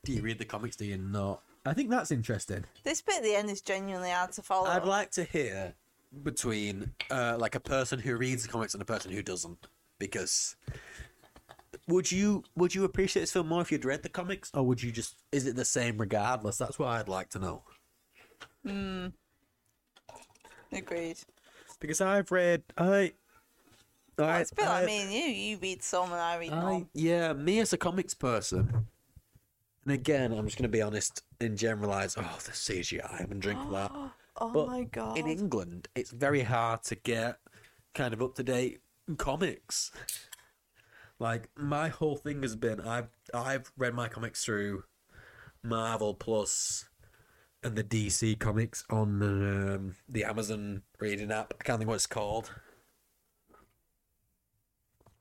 Do you read the comics? Do you not? I think that's interesting. This bit at the end is genuinely hard to follow. I'd like to hear between uh, like a person who reads the comics and a person who doesn't, because would you would you appreciate this film more if you'd read the comics, or would you just is it the same regardless? That's what I'd like to know. Hmm. Agreed. Because I've read I. I, it's a bit I, like me and you. You read some and I read I, none. yeah, me as a comics person. And again, I'm just going to be honest and generalize. Oh, the CGI, I'm drink for that. Oh But my god. in England, it's very hard to get kind of up to date comics. Like my whole thing has been I've I've read my comics through Marvel Plus and the DC comics on um, the Amazon reading app. I can't think what it's called.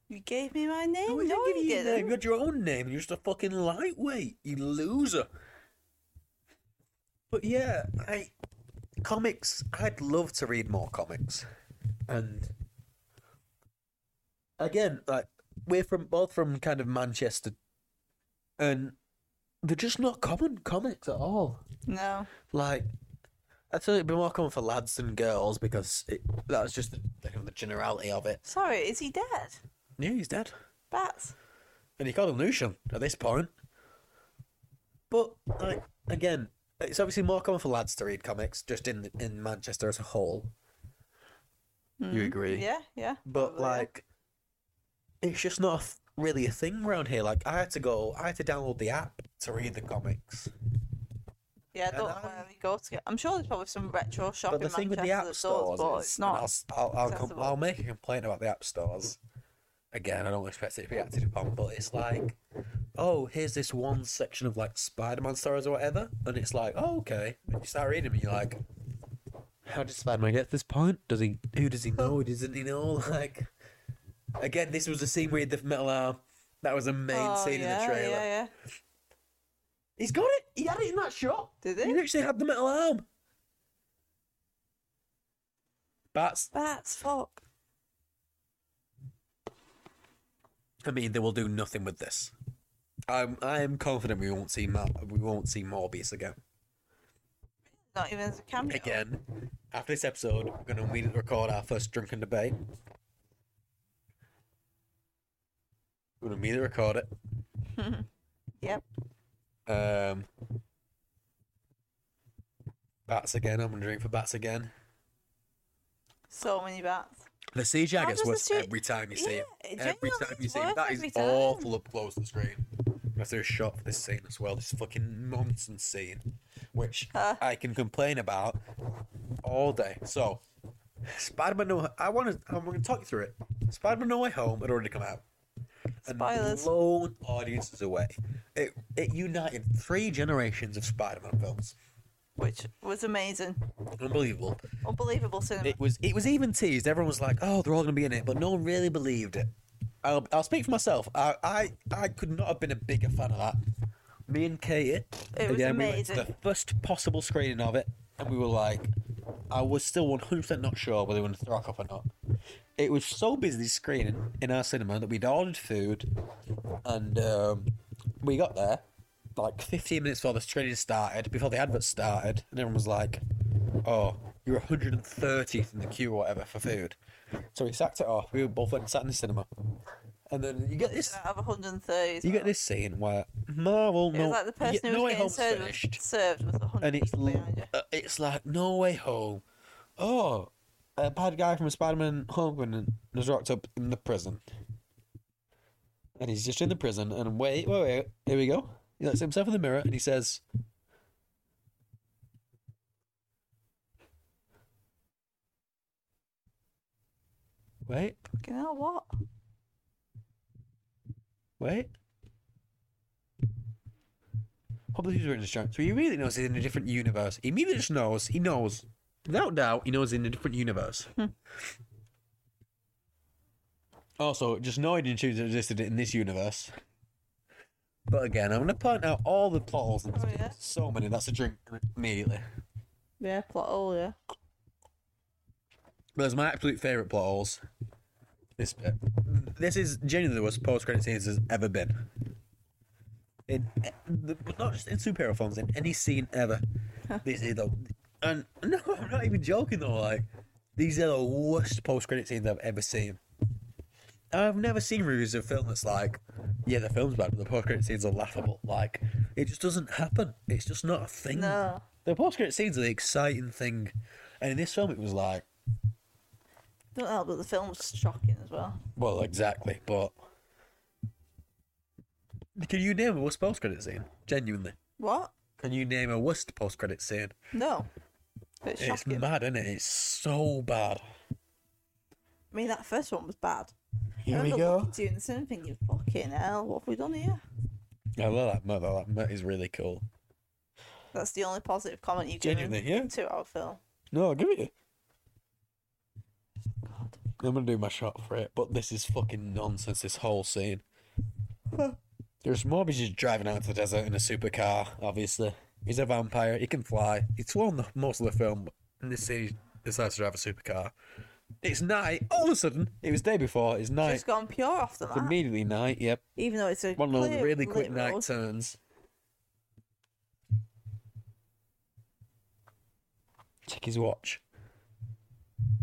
You gave me my name. No, No, didn't give you you your name. didn't. You had your own name. You're just a fucking lightweight. You loser. But yeah, I comics. I'd love to read more comics, and again, like we're from both from kind of Manchester, and they're just not common comics at all. No. Like, I'd say it'd be more common for lads than girls because it, that's just the, the generality of it. Sorry, is he dead? Yeah, he's dead. Bats. And he called him Lucien at this point. But like again, it's obviously more common for lads to read comics, just in in Manchester as a whole. Hmm. You agree? Yeah, yeah. But probably, yeah. like, it's just not a th- really a thing around here. Like, I had to go, I had to download the app to read the comics. Yeah, I don't know and I- where we go to get. I'm sure there's probably some retro shop But the in thing with the app that does, stores, but it's not. I'll, s- I'll, I'll, com- I'll make a complaint about the app stores. Again, I don't expect it to be acted upon, but it's like, oh, here's this one section of like Spider-Man stories or whatever, and it's like, oh, okay. And you start reading them, and you're like, how did Spider-Man get to this point? Does he? Who does he know? Doesn't he know? Like, again, this was the scene where he had the metal arm. That was a main oh, scene yeah, in the trailer. Yeah, yeah. He's got it. He had it in that shot. Did He he? actually had the metal arm. Bats. Bats, fuck. I mean, they will do nothing with this. I'm I am confident we won't see Ma- we won't see Morbius again. Not even as a cameo. Again, after this episode, we're going to immediately record our first drunken debate. We're going to immediately record it. Yep. Um, bats again. I'm going to drink for bats again. So many bats. The CGI gets worse every time you see it. Yeah, it Every time you see it. That is awful up close to the screen. That's a shot for this scene as well. This fucking nonsense scene, which Huh. I can complain about all day. So, Spider-Man No, I want to. I'm going to talk you through it. Spider-Man No Way Home had already come out. And Spoilers. blown audiences away. It it united three generations of Spider-Man films. Which was amazing. Unbelievable. Unbelievable cinema. It was it was even teased. Everyone was like, "Oh, they're all going to be in it," but no one really believed it. I'll I'll speak for myself. I I, I could not have been a bigger fan of that. Me and Katie, It was we to amazing. the first possible screening of it, and we were like, I was still one hundred percent not sure whether they were going to throw up or not. It was so busy screening in our cinema that we'd ordered food, and um, we got there like fifteen minutes before the screening started, before the advert started, and everyone was like, "Oh, you're 130th in the queue or whatever for food." So we sacked it off. We both went and sat in the cinema, and then you get this. out of 130. You get this scene where Marvel, It no, was like the person yeah, who No was Way getting Home's served, finished, served with 100 and it's people behind you. uh, it's like No Way Home. Oh, a bad guy from Spider-Man: Homecoming was locked up in the prison, and he's just in the prison. And wait, wait, wait, here we go. He looks at himself in the mirror and he says, "Wait, You know what? Wait. Probably who's written this chart. So he really knows he's in a different universe. He immediately just knows. He knows. Without doubt, he knows he's in a different universe. Hmm. also, just know he didn't choose it existed in this universe. But again, I'm going to point out all the plot holes in this Oh, yeah? So many. That's a drink immediately. Yeah, plot hole, yeah. But it's my absolute favourite plot holes. This bit. This is genuinely the worst post credit scenes has ever been. In eh, the, not just in superhero films, in any scene ever. this is the and no, I'm not even joking though. Like these are the worst post credit scenes I've ever seen. I've never seen reviews of a film that's like, yeah, the film's bad, but the post credit scenes are laughable. Like it just doesn't happen. It's just not a thing. No. The post credit scenes are the exciting thing, and in this film it was like. Don't help that the film's shocking as well. Well, exactly, but can you name a worst post credit scene? Genuinely, What? can you name a worst post credit scene? No. It's It's shocking. bad, isn't it? It's so bad. I mean, that first one was bad. Here we go. Doing at you in the cinema thinking, fucking hell, what have we done here? I love that mother. That Met is really cool. That's the only positive comment you've Genuinely, given yeah. to our film. No, I'll give it you. God. I'm gonna do my shot for it, but this is fucking nonsense. This whole scene. There's Morbius just driving out to the desert in a supercar. Obviously, he's a vampire. He can fly. He's flown the, most of the film. But in this scene, he decides to drive a supercar. It's night. All of a sudden, it was day before. It's night. Just gone pure off the It's map. immediately night. Yep. Even though it's a One of those clear really quick lit night road. turns. Check his watch.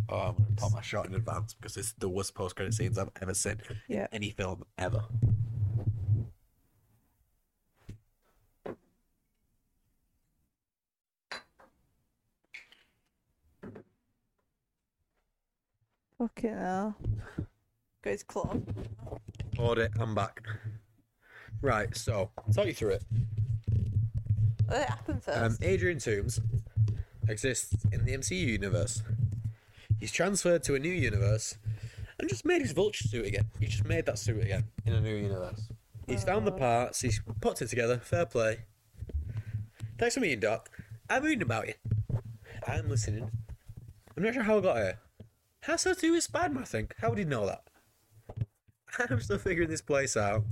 Oh, I'm gonna pop my shot in advance because it's the worst post credit scenes I've ever seen in Yeah. any film ever. Fucking hell. Got his claw. Audit, I'm back. Right, so talk you through it. Let it happen first. Um, Adrian Toomes exists in the MCU universe. He's transferred to a new universe and just made his vulture suit again. He just made that suit again in a new universe. He's found the parts, he's put it together, fair play. Thanks for meeting, Doc. I'm reading about you. I'm listening. I'm not sure how I got here. Has so to do with Spider-Man, I think. How would he know that? I'm still figuring this place out.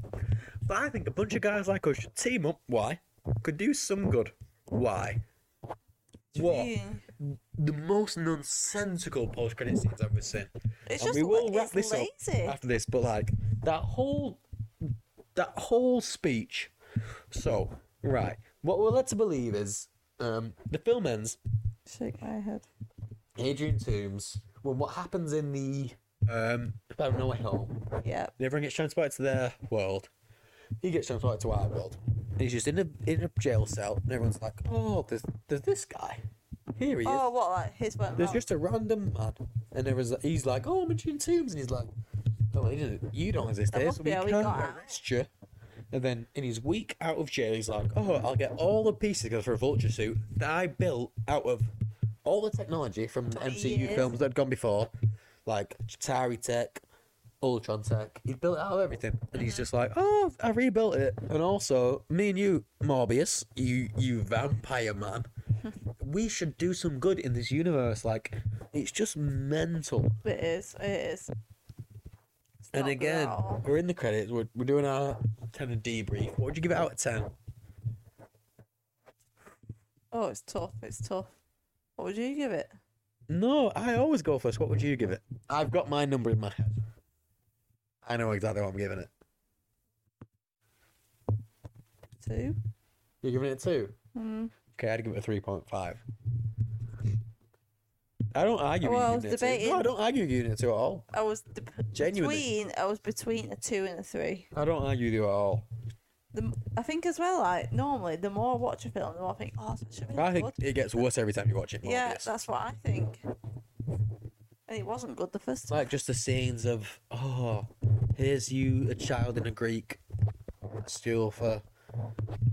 But I think a bunch of guys like us should team up. Why? Could do some good. Why? What? Yeah. The most nonsensical post-credit scenes I've ever seen. It's And just we will wrap this lazy. up after this, but like that whole that whole speech. So, right, what we're led to believe is um, the film ends. Shake my head. Adrian Toomes. Well, what happens in the um, about No Way Home? Yeah. Everyone gets transported to their world. He gets transported to our world. And he's just in a in a jail cell, and everyone's like, "Oh, there's there's this guy. Here he is." Oh, what, like his went There's wrong? just a random man, and there was he's like, "Oh, I'm Adrian Toomes," and he's like, "Oh, you don't, you don't exist That here, must so be we how can't got out." arrest you." And then in his week out of jail, he's like, "Oh, I'll get all the pieces for a vulture suit that I built out of all the technology from the MCU years. films that had gone before, like Chitauri tech, Ultron tech. He built it out of everything, and he's just like, "Oh, I rebuilt it." And also, me and you, Morbius, you you vampire man, we should do some good in this universe. Like, it's just mental. It is. It is. It's And again, we're in the credits. We're, we're doing our kind of debrief. What would you give it out of ten? Oh, it's tough. It's tough. What would you give it? No, I always go first. What would you give it? I've got my number in my head. I know exactly what I'm giving it. Two? You're giving it a two. Mm. Okay, I'd give it a three point five. I don't argue with Well, I you was giving it a two. No, I don't argue with you giving it a two at all. I was de- Genuinely. between. I was between a two and a three. I don't argue with you at all. The, I think as well. Like normally, the more I watch a film, the more I think, oh, it's actually really I think good. it gets worse every time you watch it. Yeah, Morbius. that's what I think. And it wasn't good the first time. like just the scenes of oh, here's you, a child in a Greek school for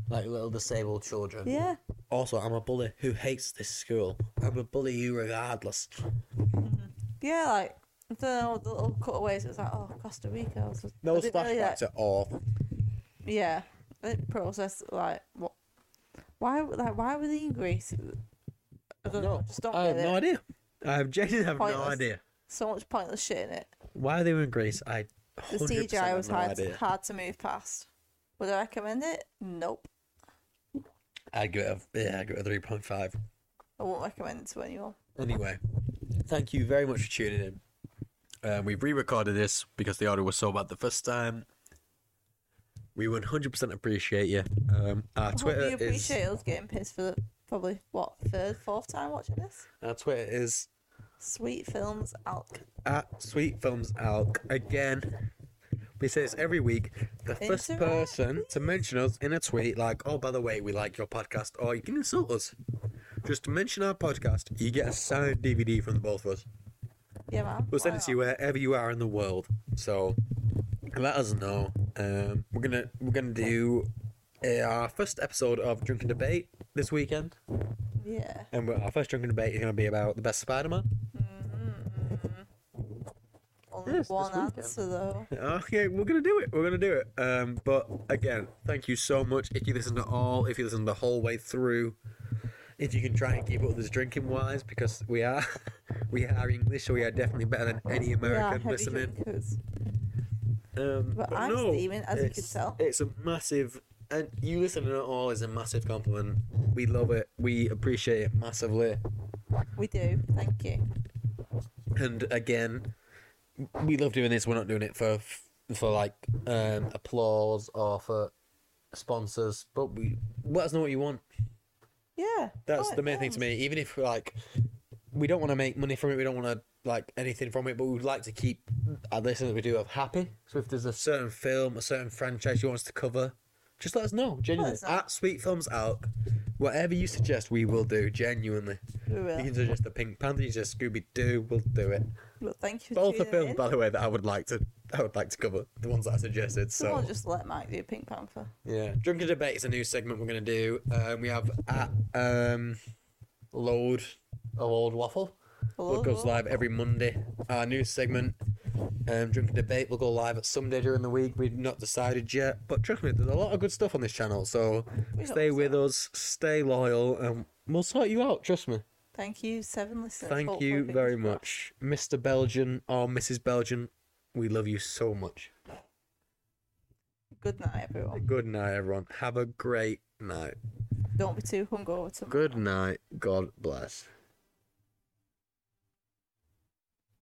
like little disabled children. Yeah. Also, I'm a bully who hates this school. I'm a bully you regardless. Mm-hmm. Yeah, like I don't know the little cutaways. It was like, oh, Costa Rica. Was just, Those really, like- flashbacks are awful. Yeah, I didn't process like what. Why like why were they in Greece? I don't know. No, Just don't I have get no it. idea. I have genuinely have no Pointless. idea So much pointless shit in it. why are they were in Greece. I The 100% CGI have was no hard idea. hard to move past. Would I recommend it? Nope. I'd give it a yeah, I'd give it a three point five. I won't recommend it to anyone. Anyway, thank you very much for tuning in. Um, we've re-recorded this because the audio was so bad the first time. We 100% appreciate you. Um, our I hope Twitter you is appreciate us getting pissed for the probably what third, fourth time watching this. our Twitter is Sweet films, alk. at Sweet Films Alk. Again, we say this every week. The first Interact, person to mention us in a tweet, like, oh, by the way, we like your podcast, or you can insult us. Just to mention our podcast, you get a signed DVD from the both of us. Yeah, man. We'll send it to you wherever you are in the world. So let us know. Um, we're gonna we're gonna do uh, our first episode of Drunken Debate this weekend. Yeah. and we're- our first Drunken Debate is gonna be about the best Spider-Man. Only Yes, this one weekend. answer though. Okay, we're gonna do it. We're gonna do it. Um, but again, thank you so much. If you listen to all, if you listen the whole way through, if you can try and keep up with this drinking wise, because we are We are English, so we are definitely better than any We are American heavy listening. drinkers. Um, But but I'm no, steaming, as you can tell. It's a massive, and you listening at all is a massive compliment. We love it. We appreciate it massively. We do. Thank you. And again, we love doing this. We're not doing it for for like um, applause or for sponsors, but we let us know what you want. Yeah. That's the main thing to me. Even if like we don't want to make money from it, we don't want to like anything from it, but we'd like to keep our listeners we do have happy. So if there's a certain film, a certain franchise you want us to cover, just let us know. Genuinely, us know. at Sweet Films Out, whatever you suggest, we will do. Genuinely, We you can suggest the Pink Panther, you suggest Scooby Doo, we'll do it. Well, thank you. for Both the tuning films, in. by the way, that I would like to, I would like to cover the ones that I suggested. So So we'll just let Mike do a Pink Panther. yeah, drunken debate is a new segment we're gonna do. Um, we have at um, load of old waffle. It goes live every Monday. Our new segment, um, Drunken Debate, will go live at some day during the week. We've not decided yet, but trust me, there's a lot of good stuff on this channel. So We hope stay with so. us, stay loyal, and we'll sort you out. Trust me. Thank you, seven listeners. Thank Hopefully, you fingers very crossed. much, Mr. Belgian or Mrs. Belgian. We love you so much. Good night, everyone. Good night, everyone. Have a great night. Don't be too hungover tomorrow. Good night. God bless.